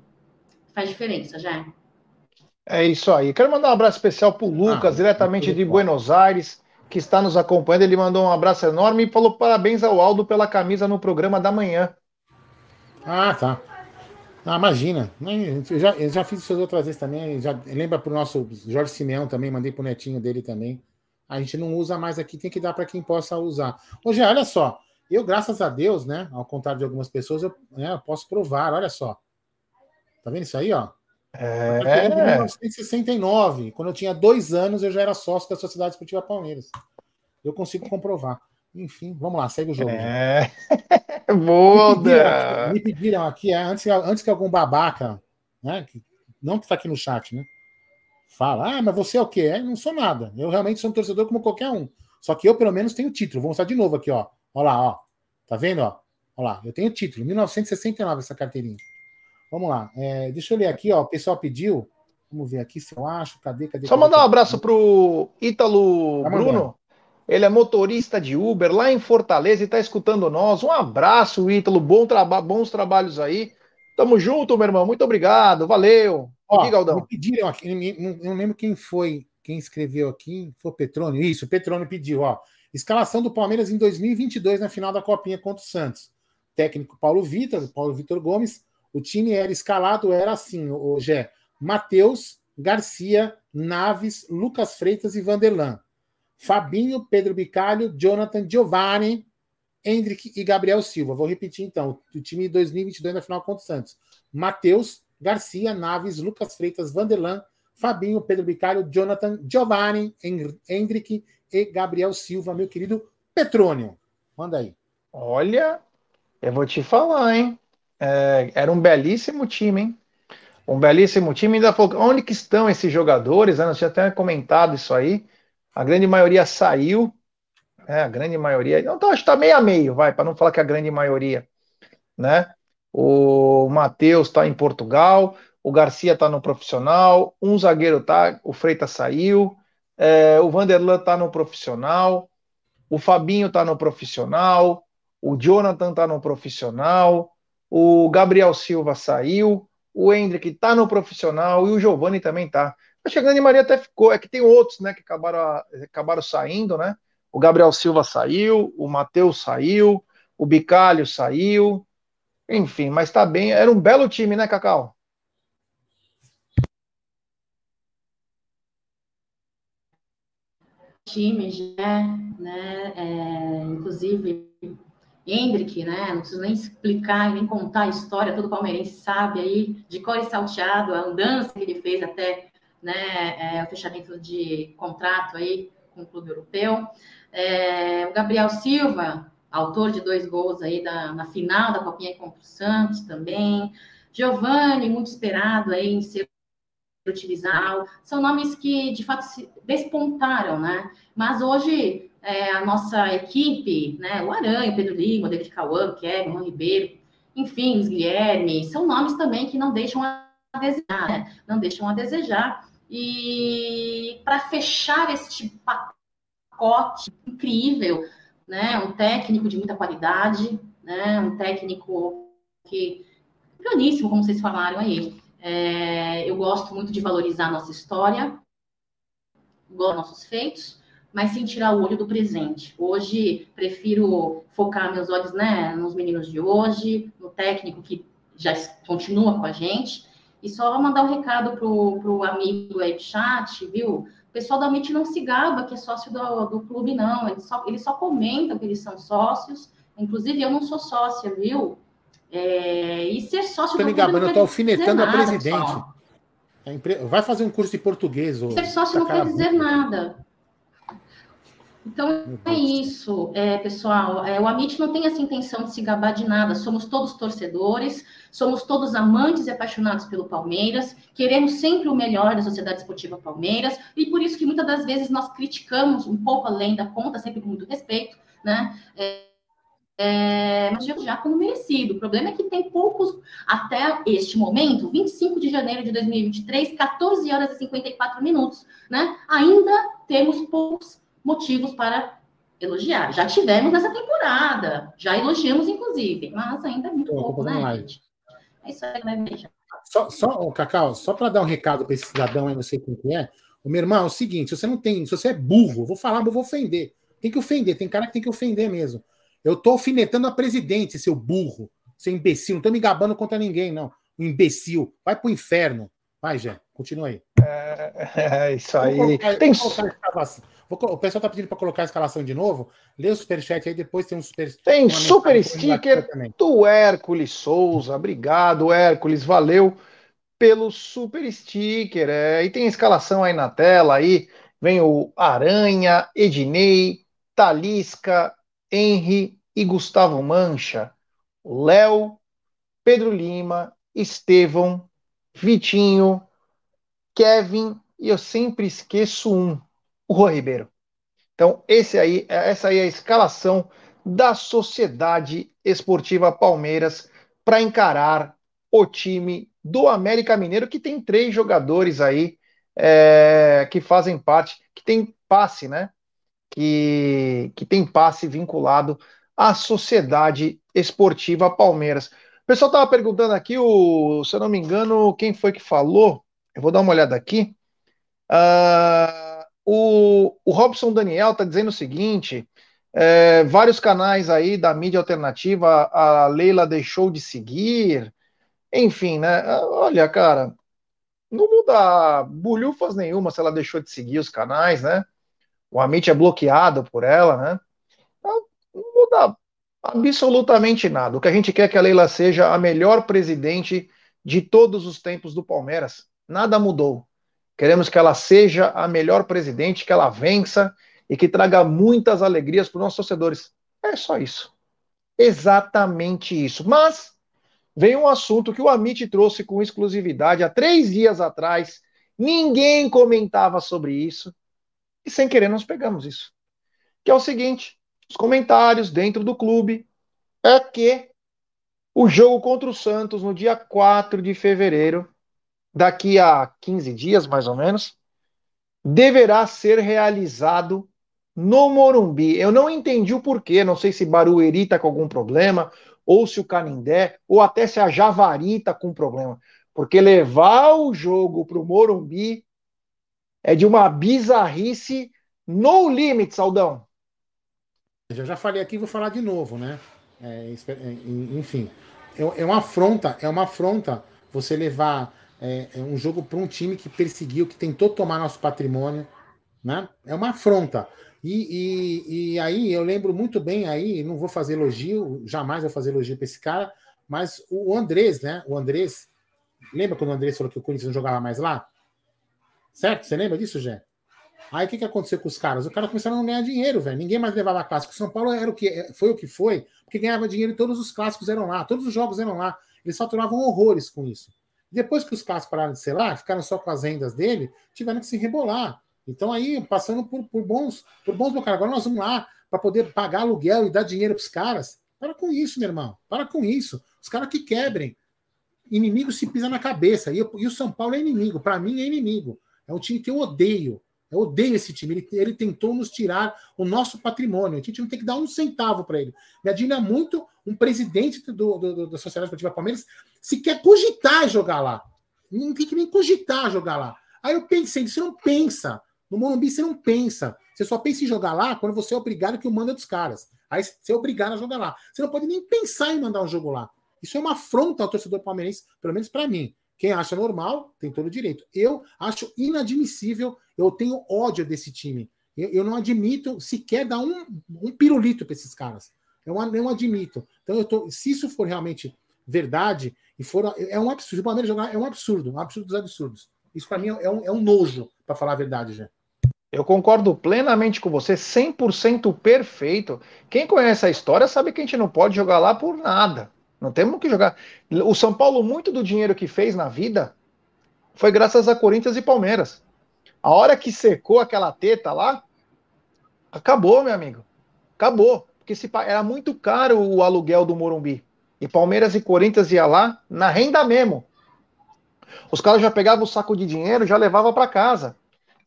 faz diferença, já. É isso aí. Quero mandar um abraço especial para o Lucas, ah, diretamente de Buenos Aires, que está nos acompanhando. Ele mandou um abraço enorme e falou parabéns ao Aldo pela camisa no programa da manhã. Ah, tá. Ah, imagina. Eu já, eu já fiz isso outras vezes também. Já, lembra para o nosso Jorge Simeão também, mandei para o netinho dele também a gente não usa mais aqui, tem que dar para quem possa usar. Hoje, olha só, eu, graças a Deus, né, ao contrário de algumas pessoas, eu, né, eu posso provar, olha só. Tá vendo isso aí, ó? É. Em 1969, quando eu tinha dois anos, eu já era sócio da Sociedade Esportiva Palmeiras. Eu consigo comprovar. Enfim, vamos lá, segue o jogo. É. (laughs) Boa! Me pediram, me pediram aqui, é, antes, antes que algum babaca, né, que, não que está aqui no chat, né, fala, ah, mas você é o quê? Eu não sou nada. Eu realmente sou um torcedor como qualquer um. Só que eu, pelo menos, tenho título. Vou mostrar de novo aqui, ó. Olha lá, ó. Tá vendo, ó? Olha lá, eu tenho título. 1969 essa carteirinha. Vamos lá. É, deixa eu ler aqui, ó. O pessoal pediu. Vamos ver aqui se eu acho. Cadê, cadê? Só cadê, mandar cadê? um abraço pro Ítalo tá Bruno. Ele é motorista de Uber lá em Fortaleza e está escutando nós. Um abraço, Ítalo. Bom traba bons trabalhos aí. Tamo junto, meu irmão. Muito obrigado. Valeu. Ó, aqui, Galdão. Me pediram aqui, não lembro quem foi, quem escreveu aqui, foi o Petrônio. Isso, o Petrônio pediu, ó. Escalação do Palmeiras em 2022 na final da Copinha contra o Santos. Técnico Paulo Vitor, Paulo Vitor Gomes. O time era escalado, era assim, o Gé. Matheus, Garcia, Naves, Lucas Freitas e Vanderlan. Fabinho, Pedro Bicalho, Jonathan, Giovanni, Hendrick e Gabriel Silva. Vou repetir então. O time de 2022 na final contra o Santos. Matheus, Garcia, Naves, Lucas Freitas, Vanderlan, Fabinho, Pedro Bicalho, Jonathan, Giovanni, Hendrick e Gabriel Silva, meu querido Petrônio. Manda aí. Olha, eu vou te falar, hein? É, era um belíssimo time, hein? Um belíssimo time. Ainda falou, onde que estão esses jogadores? Eu tinha até comentado isso aí. A grande maioria saiu. É, a grande maioria. Então, acho que tá meio a meio, vai, para não falar que a grande maioria, né? o Matheus está em Portugal, o Garcia está no profissional, um zagueiro tá, o Freitas saiu, é, o Vanderlan está no profissional, o Fabinho está no profissional, o Jonathan está no profissional, o Gabriel Silva saiu, o Hendrick está no profissional e o Giovanni também está. Acho que a Grande Maria até ficou, é que tem outros, né, que acabaram, acabaram saindo, né? O Gabriel Silva saiu, o Matheus saiu, o Bicalho saiu, enfim, mas tá bem. Era um belo time, né, Cacau? Time, né? né é, inclusive, Hendrick, né? Não preciso nem explicar nem contar a história, todo palmeirense sabe aí, de cor e salteado, a andança que ele fez até né, é, o fechamento de contrato aí com o clube europeu. É, o Gabriel Silva, autor de dois gols aí da, na final da Copinha contra o Santos também. Giovanni, muito esperado aí em ser utilizado. São nomes que, de fato, se despontaram, né? Mas hoje, é, a nossa equipe, né? O Aranha, o Pedro Lima, o David Cauã, o Kevin, o Ribeiro, enfim, os Guilherme, são nomes também que não deixam a desejar, né? Não deixam a desejar. E para fechar este pacote incrível, né? Um técnico de muita qualidade, né? Um técnico que planíssimo, como vocês falaram aí. É, eu gosto muito de valorizar a nossa história, gosto nossos feitos, mas sem tirar o olho do presente. Hoje, prefiro focar meus olhos né, nos meninos de hoje, no técnico que já continua com a gente, e só mandar um recado pro, pro amigo aí do chat, viu? O pessoal da MIT não se gaba que é sócio do, do clube, não. Eles só, eles só comentam que eles são sócios. Inclusive, eu não sou sócia, viu? É, e ser sócio Tô me gabando, eu tô alfinetando a presidente. É vai fazer um curso de português. Ser sócio não quer dizer nada. Então é isso, é, pessoal. É, o Amit não tem essa intenção de se gabar de nada. Somos todos torcedores, somos todos amantes e apaixonados pelo Palmeiras, queremos sempre o melhor da Sociedade Esportiva Palmeiras, e por isso que muitas das vezes nós criticamos um pouco além da conta, sempre com muito respeito, né? É, é, mas já como merecido. O problema é que tem poucos, até este momento, 25 de janeiro de 2023, 14 horas e 54 minutos, né? Ainda temos poucos motivos para elogiar. Já tivemos nessa temporada, já elogiamos, inclusive, mas ainda é muito Pô, pouco, né, gente? É isso aí, né, Só, só Cacau, só para dar um recado para esse cidadão aí, não sei quem que é. O meu irmão, é o seguinte: se você não tem, se você é burro, vou falar, mas vou ofender. Tem que ofender, tem cara que tem que ofender mesmo. Eu tô alfinetando a presidente, seu burro, seu imbecil. Não tô me gabando contra ninguém, não. Um imbecil. Vai pro inferno. Vai, Jé, continua aí. É, é isso aí. Colocar, tem... o pessoal tá pedindo para colocar a escalação de novo. Lê o superchat aí, depois tem um super. Tem super sticker do Hércules Souza. Obrigado, Hércules. Valeu pelo super sticker. É, e tem a escalação aí na tela aí. Vem o Aranha, Ednei, Talisca, Henry e Gustavo Mancha, Léo, Pedro Lima, Estevão, Vitinho, Kevin e eu sempre esqueço um, o Rô Ribeiro. Então, esse aí, essa aí é a escalação da Sociedade Esportiva Palmeiras para encarar o time do América Mineiro, que tem três jogadores aí é, que fazem parte, que tem passe, né? que, que tem passe vinculado à Sociedade Esportiva Palmeiras. O pessoal estava perguntando aqui, o, se eu não me engano, quem foi que falou? Eu vou dar uma olhada aqui. Uh, o, o Robson Daniel está dizendo o seguinte: é, vários canais aí da mídia alternativa, a Leila deixou de seguir. Enfim, né? Olha, cara, não muda bulhufas nenhuma se ela deixou de seguir os canais, né? o Amit é bloqueado por ela, né? Então, não muda absolutamente nada. O que a gente quer é que a Leila seja a melhor presidente de todos os tempos do Palmeiras. Nada mudou. Queremos que ela seja a melhor presidente, que ela vença e que traga muitas alegrias para os nossos torcedores. É só isso. Exatamente isso. Mas vem um assunto que o Amit trouxe com exclusividade há três dias atrás. Ninguém comentava sobre isso e sem querer nós pegamos isso. Que é o seguinte: os comentários dentro do clube é que o jogo contra o Santos no dia 4 de fevereiro, daqui a 15 dias mais ou menos, deverá ser realizado no Morumbi. Eu não entendi o porquê, não sei se Barueri está com algum problema, ou se o Canindé, ou até se a Javari está com problema. Porque levar o jogo para o Morumbi é de uma bizarrice no limite, Saldão. Eu já falei aqui, vou falar de novo, né? É, é enfim, é, é, uma afronta, é uma afronta você levar é, é um jogo para um time que perseguiu, que tentou tomar nosso patrimônio, né? É uma afronta. E, e, e aí eu lembro muito bem aí, não vou fazer elogio, jamais vou fazer elogio para esse cara, mas o Andrés, né? O Andrés, lembra quando o Andrés falou que o Corinthians não jogava mais lá? Certo? Você lembra disso, Jé? Aí o que, que aconteceu com os caras? Os caras começaram a não ganhar dinheiro, velho. Ninguém mais levava clássico. São Paulo era o que foi o que foi, porque ganhava dinheiro e todos os clássicos eram lá, todos os jogos eram lá. eles faturavam horrores com isso. Depois que os caras pararam de lá, ficaram só com as rendas dele, tiveram que se rebolar. Então aí, passando por, por bons por bons bocados. Agora nós vamos lá para poder pagar aluguel e dar dinheiro para os caras. Para com isso, meu irmão. Para com isso. Os caras que quebrem. Inimigo se pisa na cabeça. E, e o São Paulo é inimigo. Para mim é inimigo. É um time que eu odeio. Eu odeio esse time. Ele, ele tentou nos tirar o nosso patrimônio. A gente não tem que dar um centavo para ele. Me admira muito um presidente do, do, da Sociedade Esportiva Palmeiras se quer cogitar jogar lá. Não tem que nem cogitar jogar lá. Aí eu pensei, você não pensa. No Morumbi você não pensa. Você só pensa em jogar lá quando você é obrigado que o manda dos caras. Aí você é obrigado a jogar lá. Você não pode nem pensar em mandar um jogo lá. Isso é uma afronta ao torcedor palmeirense, pelo menos para mim. Quem acha normal tem todo o direito. Eu acho inadmissível, eu tenho ódio desse time. Eu, eu não admito sequer dar um, um pirulito para esses caras. Eu não admito. Então, eu tô, se isso for realmente verdade, e for, é um absurdo. O Palmeiras jogar é um absurdo, um absurdo dos absurdos. Isso para mim é um, é um nojo, para falar a verdade, já. Eu concordo plenamente com você, 100% perfeito. Quem conhece a história sabe que a gente não pode jogar lá por nada. Não temos que jogar. O São Paulo, muito do dinheiro que fez na vida foi graças a Corinthians e Palmeiras. A hora que secou aquela teta lá, acabou, meu amigo. Acabou. Porque se, era muito caro o aluguel do Morumbi. E Palmeiras e Corinthians ia lá na renda mesmo. Os caras já pegavam o saco de dinheiro, já levava para casa.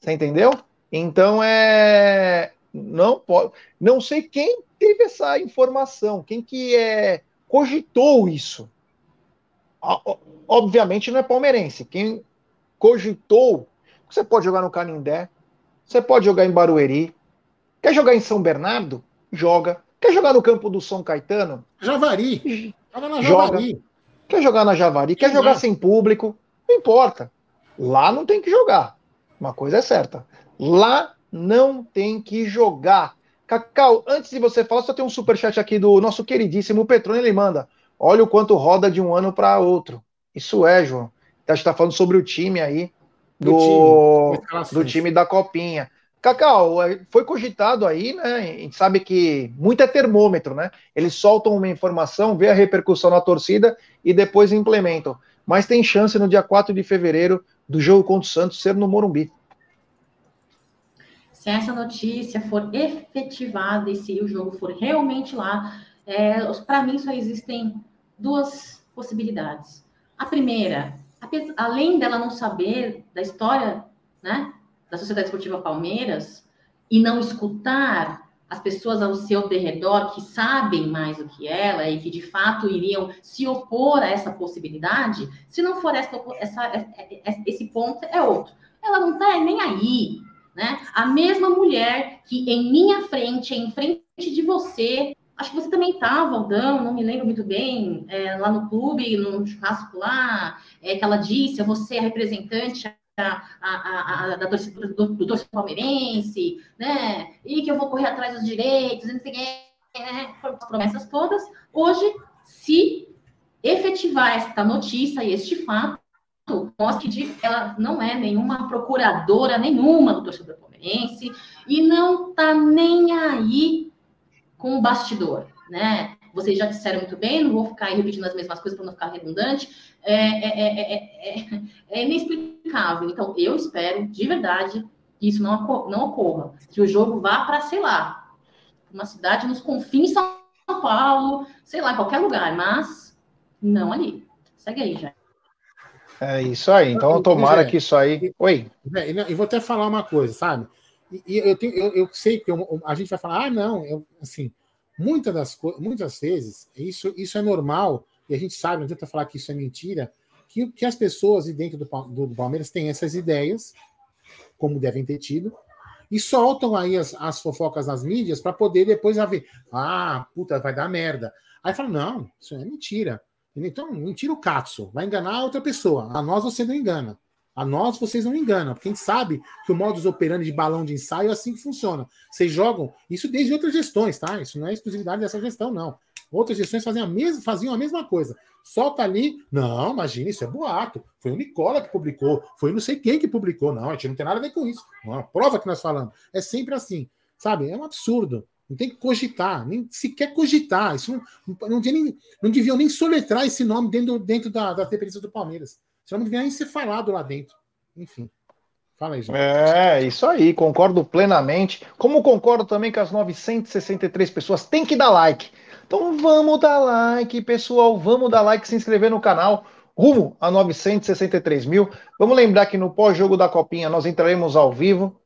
Você entendeu? Então é não pode, não sei quem teve essa informação, quem que é cogitou isso. Obviamente não é palmeirense. Quem cogitou, você pode jogar no Canindé, você pode jogar em Barueri. Quer jogar em São Bernardo? Joga. Quer jogar no campo do São Caetano? Javari. Joga. Javari. Quer jogar na Javari? Quer jogar sem público? Não importa. Lá não tem que jogar. Uma coisa é certa. Lá não tem que jogar. Cacau, antes de você falar, só tem um superchat aqui do nosso queridíssimo Petrone, ele manda. Olha o quanto roda de um ano para outro. Isso é, João. A gente está falando sobre o time aí do, do time, do time da Copinha. Cacau, é, foi cogitado aí, né? A gente sabe que muito é termômetro, né? Eles soltam uma informação, vê a repercussão na torcida e depois implementam. Mas tem chance no dia 4 de fevereiro do jogo contra o Santos ser no Morumbi se essa notícia for efetivada e se o jogo for realmente lá, é, para mim só existem duas possibilidades. A primeira, além dela não saber da história né, da Sociedade Esportiva Palmeiras e não escutar as pessoas ao seu derredor que sabem mais do que ela e que de fato iriam se opor a essa possibilidade, se não for essa, essa, esse ponto, é outro. Ela não está nem aí né? A mesma mulher que em minha frente, em frente de você, acho que você também estava, Aldão, não me lembro muito bem, é, lá no clube, no churrasco lá, é, que ela disse, você é representante da, a, a, da torcida, do, do torcedor palmeirense, né? E que eu vou correr atrás dos direitos, não sei o que, né? as promessas todas. Hoje, se efetivar esta notícia e este fato, mostra que ela não é nenhuma procuradora nenhuma do torcedor palmeirense e não está nem aí com o bastidor, né? Vocês já disseram muito bem, não vou ficar repetindo as mesmas coisas para não ficar redundante. É, é, é, é, inexplicável. Então, eu espero, de verdade, que isso não, não ocorra. Que o jogo vá para, sei lá, uma cidade nos confins de São Paulo, sei lá, qualquer lugar, mas não ali. Segue aí, já. É isso aí. Então, tomara que isso aí. Oi. E vou até falar uma coisa, sabe? E, eu, tenho, eu, eu sei que eu, a gente vai falar, ah, não, eu, assim, muitas das muitas vezes isso, isso é normal, e a gente sabe, não tenta falar que isso é mentira, que, que as pessoas dentro do, do, do Palmeiras têm essas ideias, como devem ter tido, e soltam aí as, as fofocas nas mídias para poder depois ver, ah, puta, vai dar merda. Aí fala, não, isso é mentira. Então, mentira o Katsu, vai enganar a outra pessoa. A nós você não engana. A nós vocês não enganam, porque a gente sabe que o modus operandi de balão de ensaio é assim que funciona. Vocês jogam isso desde outras gestões, tá? Isso não é exclusividade dessa gestão, não. Outras gestões faziam a mesma, faziam a mesma coisa. Solta ali. Não, imagina, isso é boato. Foi o Nicola que publicou, foi não sei quem que publicou. Não, a gente não tem nada a ver com isso. Não, é prova que nós falamos. É sempre assim. Sabe? É um absurdo. Não tem que cogitar, nem sequer cogitar. Isso não, não, nem, não deviam nem soletrar esse nome dentro, dentro da, da TPC do Palmeiras. Isso não devia nem ser falado lá dentro. Enfim. Fala aí, gente. É, isso aí, concordo plenamente. Como concordo também que as 963 pessoas têm que dar like. Então vamos dar like, pessoal. Vamos dar like, se inscrever no canal. Rumo a 963 mil. Vamos lembrar que no pós-jogo da Copinha nós entraremos ao vivo,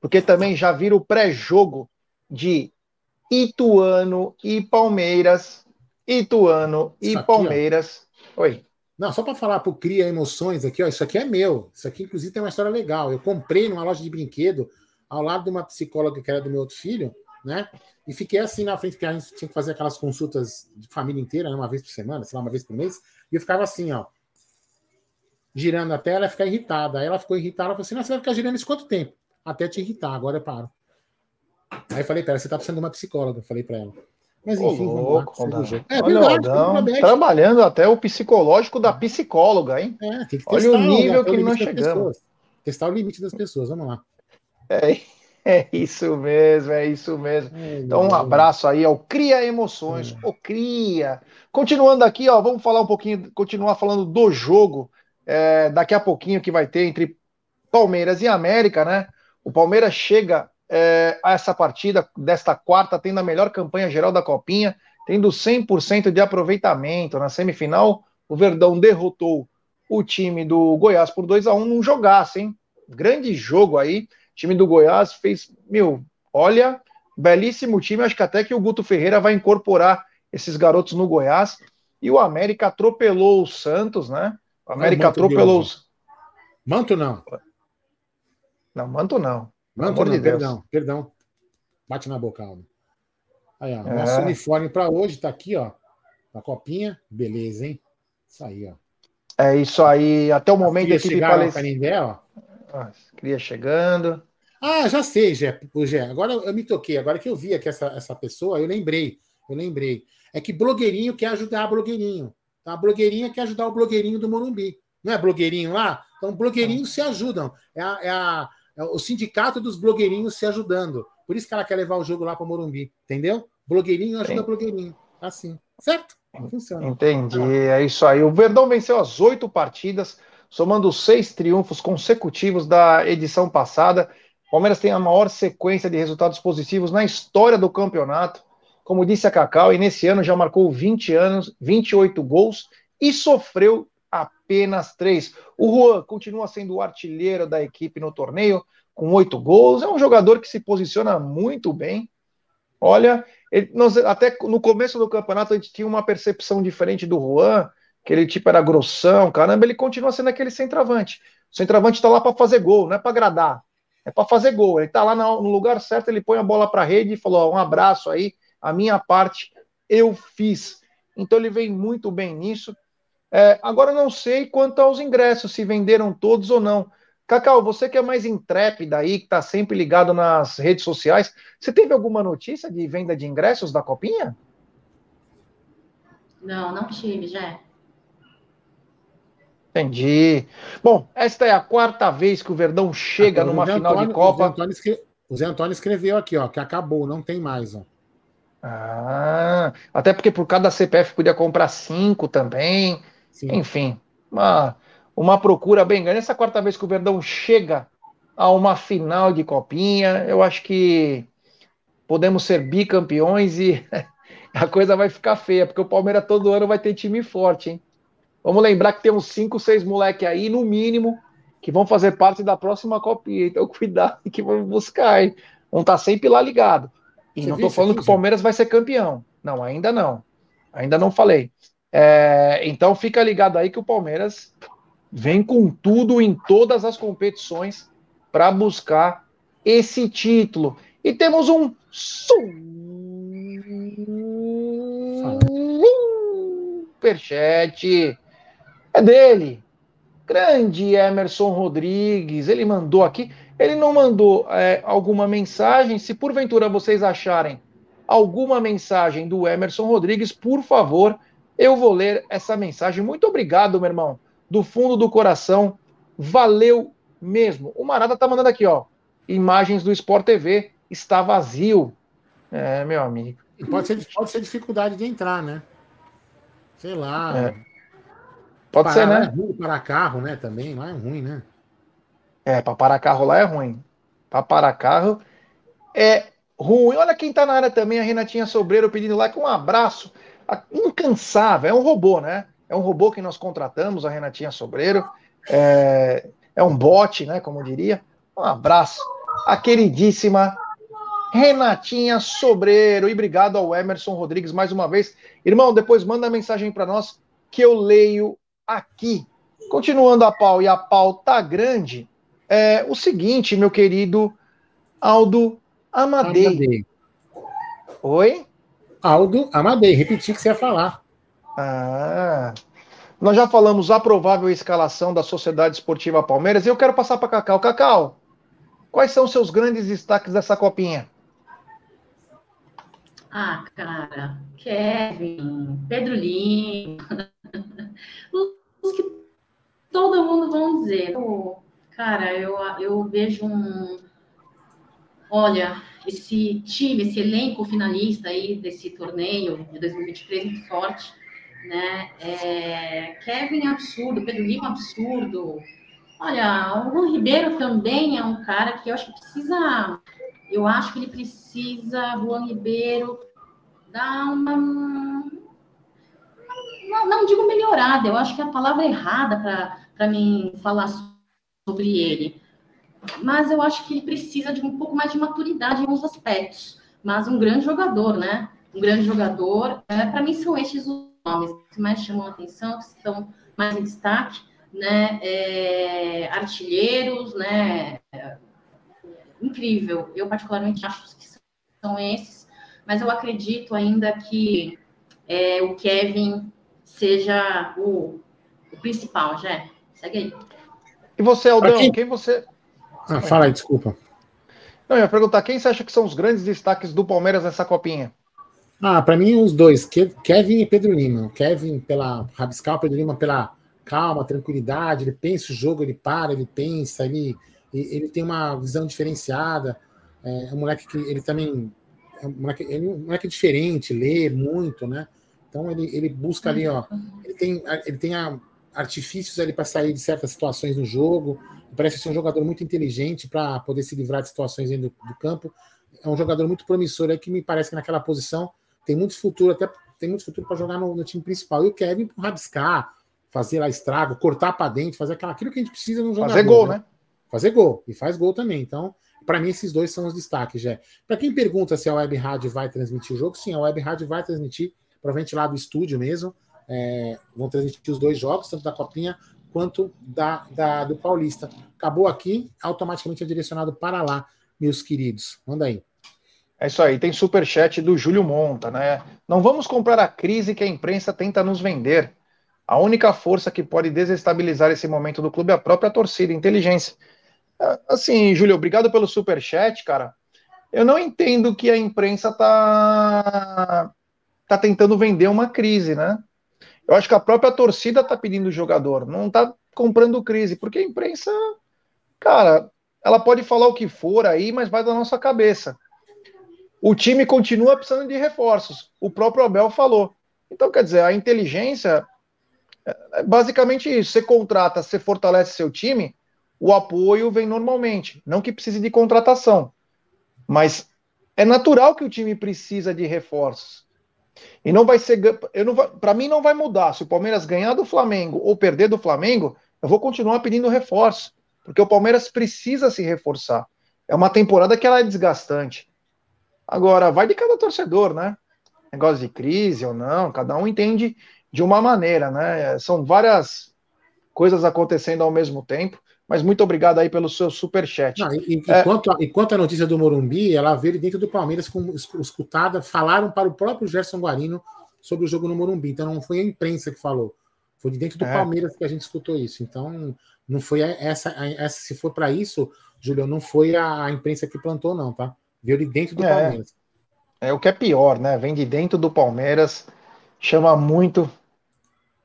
porque também já vira o pré-jogo de Ituano e Palmeiras. Ituano e Palmeiras. Oi. Não, só para falar para Cria Emoções aqui, ó, isso aqui é meu. Isso aqui, inclusive, tem uma história legal. Eu comprei numa loja de brinquedo, ao lado de uma psicóloga que era do meu outro filho, né? E fiquei assim na frente, porque a gente tinha que fazer aquelas consultas de família inteira, né, uma vez por semana, sei lá, uma vez por mês. E eu ficava assim, ó, girando a tela, ficar irritada. Aí ela ficou irritada, ela falou assim: você vai ficar girando isso quanto tempo? Até te irritar, agora eu paro. Aí eu falei, pera, você tá precisando de uma psicóloga, eu falei para ela. Mas enfim, louco, vamos lá. É, Olha, verdade, trabalhando até o psicológico da psicóloga, hein? É, tem que Olha o nível que nós chegamos. Testar o limite das pessoas, vamos lá. É, (laughs) é isso mesmo, é isso mesmo. É, então, um abraço aí ao Cria Emoções, é. o Cria. Continuando aqui, ó, vamos falar um pouquinho, continuar falando do jogo é, daqui a pouquinho que vai ter entre Palmeiras e América, né? O Palmeiras chega é, essa partida desta quarta, tendo a melhor campanha geral da Copinha, tendo 100% de aproveitamento. Na semifinal, o Verdão derrotou o time do Goiás por 2 a 1 num jogaço, hein? Grande jogo aí. O time do Goiás fez, meu, olha, belíssimo time. Acho que até que o Guto Ferreira vai incorporar esses garotos no Goiás. E o América atropelou o Santos, né? O América atropelou os. Manto não. Não, manto não. Não, não, de perdão, perdão. Bate na boca, Aldo. Aí, ó. É. Nosso uniforme para hoje tá aqui, ó. A copinha. Beleza, hein? Isso aí, ó. É isso aí. Até o momento aqui de Canindé, ó. Ah, cria chegando. Ah, já sei, Gé. Gé. Agora eu me toquei. Agora que eu vi aqui essa, essa pessoa, eu lembrei. Eu lembrei. É que blogueirinho quer ajudar blogueirinho. Tá? A blogueirinha quer ajudar o blogueirinho do Morumbi. Não é blogueirinho lá? Então, blogueirinhos se ajudam. É a, é a, o sindicato dos blogueirinhos se ajudando. Por isso que ela quer levar o jogo lá para Morumbi. Entendeu? Blogueirinho ajuda Sim. blogueirinho. Assim. Certo? Funciona. Entendi. É isso aí. O Verdão venceu as oito partidas, somando seis triunfos consecutivos da edição passada. O Palmeiras tem a maior sequência de resultados positivos na história do campeonato. Como disse a Cacau, e nesse ano já marcou 20 anos, 28 gols e sofreu apenas três. O Juan continua sendo o artilheiro da equipe no torneio, com oito gols. É um jogador que se posiciona muito bem. Olha, ele, nós, até no começo do campeonato a gente tinha uma percepção diferente do Juan, que ele tipo era grossão, caramba, ele continua sendo aquele centroavante. O centroavante está lá para fazer gol, não é para agradar, é para fazer gol. Ele está lá no, lugar certo, ele põe a bola para a rede e falou: ó, um abraço aí, a minha parte eu fiz. Então ele vem muito bem nisso. É, agora não sei quanto aos ingressos, se venderam todos ou não. Cacau, você que é mais intrépida aí, que está sempre ligado nas redes sociais, você teve alguma notícia de venda de ingressos da Copinha? Não, não tive, já. Entendi. Bom, esta é a quarta vez que o Verdão chega numa final Antônio, de Copa. O Zé, Antônio o Zé Antônio escreveu aqui, ó, que acabou, não tem mais, ó. Ah, até porque por cada CPF podia comprar cinco também. Sim. Enfim, uma, uma procura bem grande. Essa quarta vez que o Verdão chega a uma final de copinha, eu acho que podemos ser bicampeões e (laughs) a coisa vai ficar feia, porque o Palmeiras todo ano vai ter time forte, hein? Vamos lembrar que temos cinco, seis moleques aí, no mínimo, que vão fazer parte da próxima copinha. Então, (laughs) cuidado que vamos buscar, hein? Vão estar tá sempre lá ligado. E Você não estou falando que o Palmeiras vai ser campeão. Não, ainda não. Ainda não falei. É, então fica ligado aí que o Palmeiras vem com tudo em todas as competições para buscar esse título. E temos um superchat. É dele. Grande Emerson Rodrigues. Ele mandou aqui. Ele não mandou é, alguma mensagem. Se porventura vocês acharem alguma mensagem do Emerson Rodrigues, por favor, eu vou ler essa mensagem. Muito obrigado, meu irmão. Do fundo do coração. Valeu mesmo. O Marada tá mandando aqui, ó. Imagens do Sport TV. Está vazio. É, meu amigo. Pode ser, pode ser dificuldade de entrar, né? Sei lá. É. Pode ser, né? É para carro, né? Também, lá é ruim, né? É, para parar carro lá é ruim. Para parar carro é ruim. Olha quem tá na área também, a Renatinha Sobreiro pedindo like. Um abraço. Incansável. É um robô, né? É um robô que nós contratamos, a Renatinha Sobreiro. É, é um bot, né? Como diria. Um abraço. A queridíssima Renatinha Sobreiro. E obrigado ao Emerson Rodrigues mais uma vez. Irmão, depois manda mensagem para nós que eu leio aqui. Continuando a pau, e a pau tá grande, é o seguinte, meu querido Aldo Amadei. Amadei. Oi? Aldo Amadei, repeti que você ia falar. Ah, nós já falamos a provável escalação da Sociedade Esportiva Palmeiras e eu quero passar para Cacau. Cacau, quais são os seus grandes destaques dessa copinha? Ah, cara, Kevin, Pedro Lima, (laughs) os que todo mundo vão dizer. Cara, eu, eu vejo um. Olha, esse time, esse elenco finalista aí desse torneio de 2023 muito forte, né? É, Kevin absurdo, Pedro Lima absurdo. Olha, o Juan Ribeiro também é um cara que eu acho que precisa, eu acho que ele precisa, Juan Ribeiro, dar uma não, não digo melhorada, eu acho que é a palavra errada para mim falar sobre ele. Mas eu acho que ele precisa de um pouco mais de maturidade em alguns aspectos. Mas um grande jogador, né? Um grande jogador. É, para mim, são estes os nomes que mais chamam a atenção, que estão mais em destaque, né? É, artilheiros, né? É, incrível. Eu, particularmente, acho que são esses. Mas eu acredito ainda que é, o Kevin seja o, o principal, já. Segue aí. E você, Aldão, quem... quem você. Ah, fala aí, desculpa. Não, eu ia perguntar, quem você acha que são os grandes destaques do Palmeiras nessa copinha? Ah, para mim, os dois, Kevin e Pedro Lima. Kevin pela rabiscal, Pedro Lima pela calma, tranquilidade, ele pensa o jogo, ele para, ele pensa, ele, ele tem uma visão diferenciada. É um moleque que ele também é um moleque, ele é um moleque diferente, lê muito, né? Então ele, ele busca ali, ó, ele tem, ele tem a, artifícios ali para sair de certas situações no jogo. Parece ser um jogador muito inteligente para poder se livrar de situações dentro do, do, campo. É um jogador muito promissor, é que me parece que naquela posição tem muito futuro, até tem muito futuro para jogar no, no, time principal. E o Kevin para rabiscar, fazer lá estrago, cortar para dentro, fazer aquilo, aquilo que a gente precisa no jogador. Fazer gol, né? né? Fazer gol e faz gol também. Então, para mim esses dois são os destaques, já. Para quem pergunta se a Web Rádio vai transmitir o jogo, sim, a Web Rádio vai transmitir provavelmente lá do estúdio mesmo. É, vão transmitir os dois jogos, tanto da Copinha quanto da, da, do Paulista. Acabou aqui, automaticamente é direcionado para lá, meus queridos. Manda aí. É isso aí, tem super chat do Júlio Monta, né? Não vamos comprar a crise que a imprensa tenta nos vender. A única força que pode desestabilizar esse momento do clube é a própria torcida, inteligência. É, assim, Júlio, obrigado pelo super chat, cara. Eu não entendo que a imprensa tá tá tentando vender uma crise, né? Eu acho que a própria torcida tá pedindo o jogador, não tá comprando crise, porque a imprensa, cara, ela pode falar o que for aí, mas vai da nossa cabeça. O time continua precisando de reforços. O próprio Abel falou. Então, quer dizer, a inteligência é basicamente isso. Você contrata, você fortalece seu time, o apoio vem normalmente. Não que precise de contratação. Mas é natural que o time precisa de reforços. E não vai ser. Para mim não vai mudar. Se o Palmeiras ganhar do Flamengo ou perder do Flamengo, eu vou continuar pedindo reforço, porque o Palmeiras precisa se reforçar. É uma temporada que ela é desgastante. Agora, vai de cada torcedor, né? Negócio de crise ou não, cada um entende de uma maneira, né? São várias coisas acontecendo ao mesmo tempo. Mas muito obrigado aí pelo seu super chat. Não, e, é... enquanto, a, enquanto a notícia do Morumbi, ela veio dentro do Palmeiras como escutada, falaram para o próprio Gerson Guarino sobre o jogo no Morumbi. Então não foi a imprensa que falou, foi de dentro do é. Palmeiras que a gente escutou isso. Então não foi essa, essa se for para isso, Júlio, não foi a, imprensa que plantou não, tá? Veio de dentro do é. Palmeiras. É o que é pior, né? Vem de dentro do Palmeiras, chama muito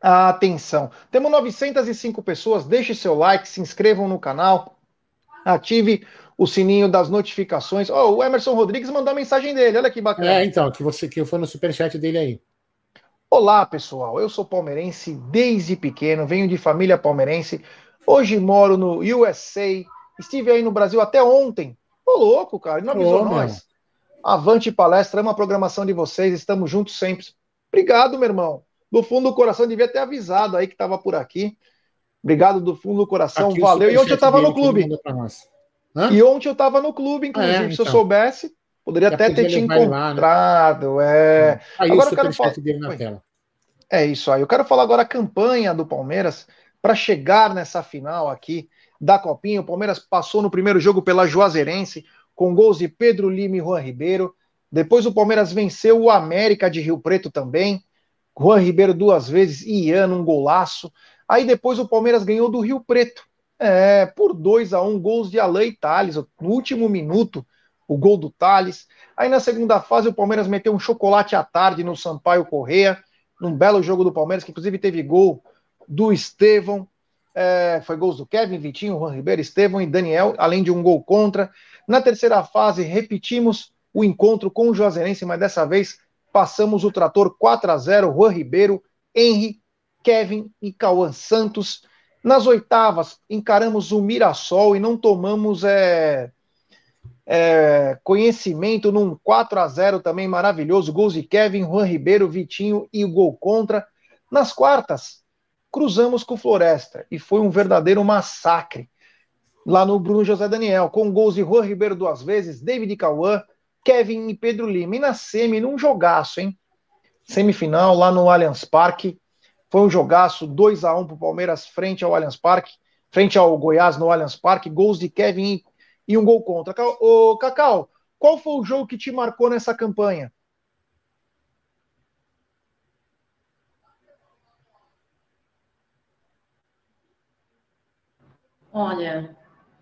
atenção. Temos 905 pessoas, deixe seu like, se inscrevam no canal, ative o sininho das notificações. Oh, o Emerson Rodrigues mandou a mensagem dele, olha que bacana. É, então, que você que foi no superchat dele aí. Olá, pessoal. Eu sou palmeirense desde pequeno, venho de família palmeirense. Hoje moro no USA. Estive aí no Brasil até ontem. Ô, louco, cara, não avisou Ô, nós. Meu. Avante palestra, ama a programação de vocês, estamos juntos sempre. Obrigado, meu irmão. Do fundo do coração, devia ter avisado aí que estava por aqui. Obrigado do fundo do coração, aqui valeu. E ontem eu estava no clube. E ontem eu estava no clube, inclusive, é, então. se eu então. soubesse, poderia até ter te encontrado. Lá, né? é. Aí agora eu quero falar. Dele na tela. É isso aí. Eu quero falar agora a campanha do Palmeiras para chegar nessa final aqui da Copinha. O Palmeiras passou no primeiro jogo pela Juazeirense com gols de Pedro Lima e Juan Ribeiro. Depois o Palmeiras venceu o América de Rio Preto também. Juan Ribeiro duas vezes Ian um golaço. Aí depois o Palmeiras ganhou do Rio Preto. É, por 2 a 1 um, gols de Alain e Thales. No último minuto, o gol do Thales. Aí na segunda fase o Palmeiras meteu um chocolate à tarde no Sampaio Correia, num belo jogo do Palmeiras, que inclusive teve gol do Estevão. É, foi gols do Kevin, Vitinho, Juan Ribeiro, Estevão e Daniel, além de um gol contra. Na terceira fase, repetimos o encontro com o Juazeirense, mas dessa vez passamos o trator 4 a 0 Juan Ribeiro, Henry, Kevin e Cauã Santos. Nas oitavas, encaramos o Mirassol e não tomamos é, é, conhecimento num 4 a 0 também maravilhoso. Gols de Kevin, Juan Ribeiro, Vitinho e o gol contra. Nas quartas, cruzamos com o Floresta e foi um verdadeiro massacre lá no Bruno José Daniel, com gols de Juan Ribeiro duas vezes, David Cauã, Kevin e Pedro Lima. E na semi, num jogaço, hein? Semifinal lá no Allianz Parque. Foi um jogaço 2 a 1 para o Palmeiras frente ao Allianz Parque, frente ao Goiás no Allianz Parque. Gols de Kevin e um gol contra. Ô, Cacau, qual foi o jogo que te marcou nessa campanha? Olha,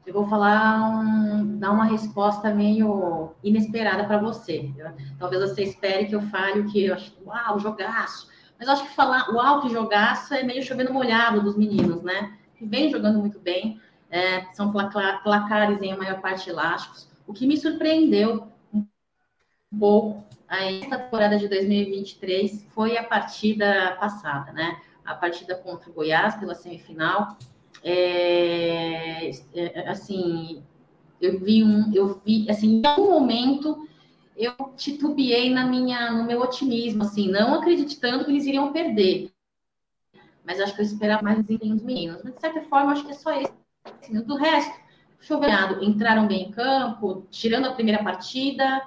eu vou falar, um, dar uma resposta meio inesperada para você. Talvez você espere que eu fale o que eu acho, uau, jogaço. Mas eu acho que falar uau, que jogaço é meio chovendo molhado dos meninos, né? Que vem jogando muito bem, é, são placares em maior parte elásticos. O que me surpreendeu um pouco essa temporada de 2023 foi a partida passada, né? A partida contra o Goiás pela semifinal, é, é, assim, eu vi um, eu vi, assim, em algum momento eu titubeei na minha, no meu otimismo, assim, não acreditando que eles iriam perder. Mas acho que eu esperava mais desempenho dos meninos. Mas, de certa forma, acho que é só esse. Assim, do resto, chovendo, entraram bem em campo, tirando a primeira partida,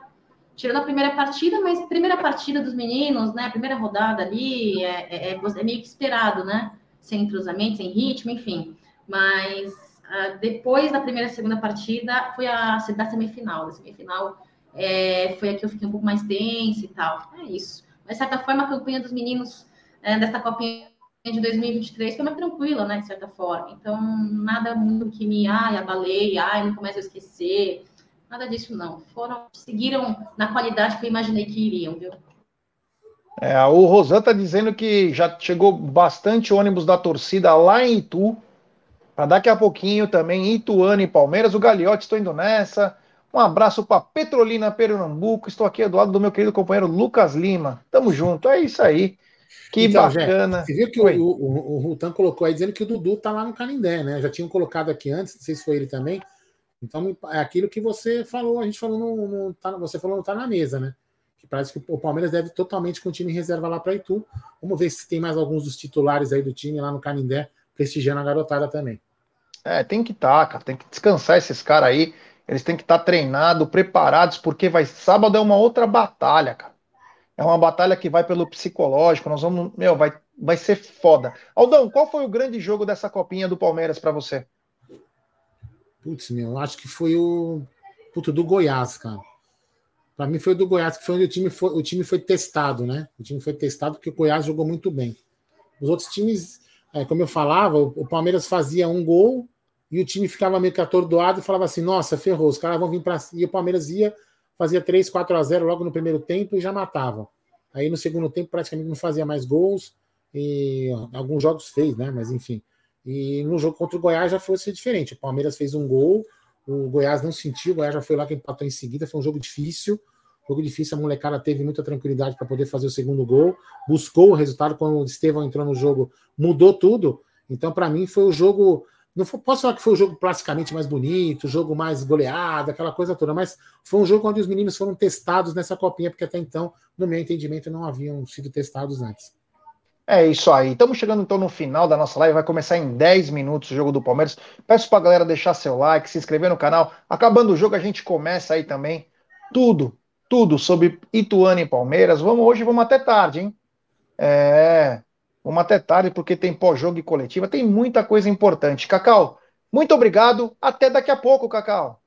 tirando a primeira partida, mas primeira partida dos meninos, né? Primeira rodada ali é, é, é, é meio que esperado, né? Sem entrosamento, sem ritmo, enfim. Mas uh, depois da primeira e segunda partida foi a da semifinal. Da semifinal é, foi a que eu fiquei um pouco mais tensa e tal. É isso. Mas, de certa forma, a campanha dos meninos é, dessa Copinha de 2023 foi mais tranquila, né? De certa forma. Então, nada muito que me, ai, abalei, ai, nunca mais eu esquecer. Nada disso, não. Foram, seguiram na qualidade que eu imaginei que iriam, viu? É, o Rosan está dizendo que já chegou bastante ônibus da torcida lá em Itu para daqui a pouquinho também Ituano e Palmeiras. O Galiote, estou indo nessa. Um abraço para Petrolina Pernambuco. Estou aqui do lado do meu querido companheiro Lucas Lima. Tamo junto. É isso aí. Que então, bacana. você viu que o, o, o, Rutan colocou aí dizendo que o Dudu tá lá no Canindé, né? Já tinham colocado aqui antes, não sei se foi ele também. Então é aquilo que você falou, a gente falou no, no tá, você falou não tá na mesa, né? Que parece que o Palmeiras deve totalmente com o time em reserva lá para Itu. Vamos ver se tem mais alguns dos titulares aí do time lá no Canindé prestigiando a garotada também. É, tem que estar, tá, cara. Tem que descansar esses caras aí. Eles têm que estar tá treinados, preparados, porque vai sábado é uma outra batalha, cara. É uma batalha que vai pelo psicológico. Nós vamos, meu, vai, vai ser foda. Aldão, qual foi o grande jogo dessa copinha do Palmeiras para você? Putz, meu, acho que foi o puto do Goiás, cara. Para mim foi o do Goiás, que foi onde o time foi, o time foi testado, né? O time foi testado porque o Goiás jogou muito bem. Os outros times é, como eu falava, o, Palmeiras fazia um gol e o time ficava meio que atordoado e falava assim: nossa, ferrou, os caras vão vir para. E o Palmeiras ia, fazia 3, 4 a 0 logo no primeiro tempo e já matava. Aí no segundo tempo praticamente não fazia mais gols e alguns jogos fez, né? Mas enfim. E no jogo contra o Goiás já fosse diferente. O Palmeiras fez um gol, O Goiás não sentiu, o Goiás já foi lá que empatou em seguida, foi um jogo difícil. Jogo difícil, a molecada teve muita tranquilidade para poder fazer o segundo gol, buscou o resultado quando o Estevão entrou no jogo, mudou tudo. Então, para mim, foi o jogo. Não posso falar que foi o jogo plasticamente mais bonito, o jogo mais goleado, aquela coisa toda, mas foi um jogo onde os meninos foram testados nessa copinha, porque até então, no meu entendimento, não haviam sido testados antes. É isso aí. Estamos chegando então no final da nossa live. Vai começar em 10 minutos o jogo do Palmeiras. Peço para a galera deixar seu like, se inscrever no canal. Acabando o jogo, a gente começa aí também. Tudo, tudo sobre Ituano e Palmeiras. Vamos hoje, vamos até tarde, hein? É, vamos até tarde porque tem pós-jogo e coletiva. Tem muita coisa importante. Cacau, muito obrigado. Até daqui a pouco, Cacau.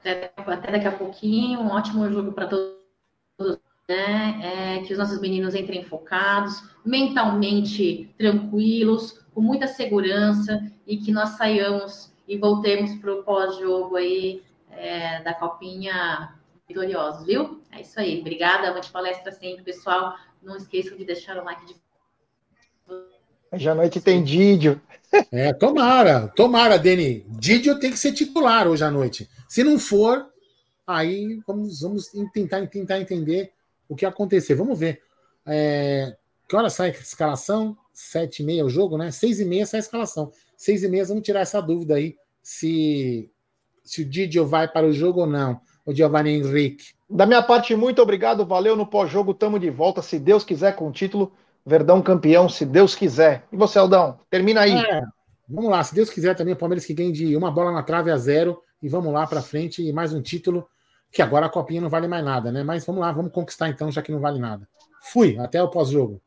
Até, até daqui a pouquinho. Um ótimo jogo para todos. Né? É, que os nossos meninos entrem focados, mentalmente tranquilos, com muita segurança e que nós saiamos e voltemos para o pós-jogo aí é, da Copinha vitoriosos, viu? É isso aí. Obrigada. Avante palestra sempre, pessoal. Não esqueçam de deixar o like de. Hoje à noite tem Didio. É, tomara, tomara, Deni. Didio tem que ser titular hoje à noite. Se não for, aí vamos, vamos tentar, tentar entender o que acontecer. Vamos ver. É, que hora sai a escalação? Sete e meia o jogo, né? Seis e meia sai a escalação. Seis e meia, vamos tirar essa dúvida aí se se o Didio vai para o jogo ou não, o Giovanni Henrique. Da minha parte, muito obrigado, valeu no pós-jogo, tamo de volta, se Deus quiser, com o título, Verdão campeão, se Deus quiser. E você, Aldão, termina aí. É, vamos lá, se Deus quiser também, o Palmeiras que ganhe de uma bola na trave a zero, e vamos lá para frente, e mais um título, que agora a copinha não vale mais nada, né? Mas vamos lá, vamos conquistar então, já que não vale nada. Fui, até o pós-jogo.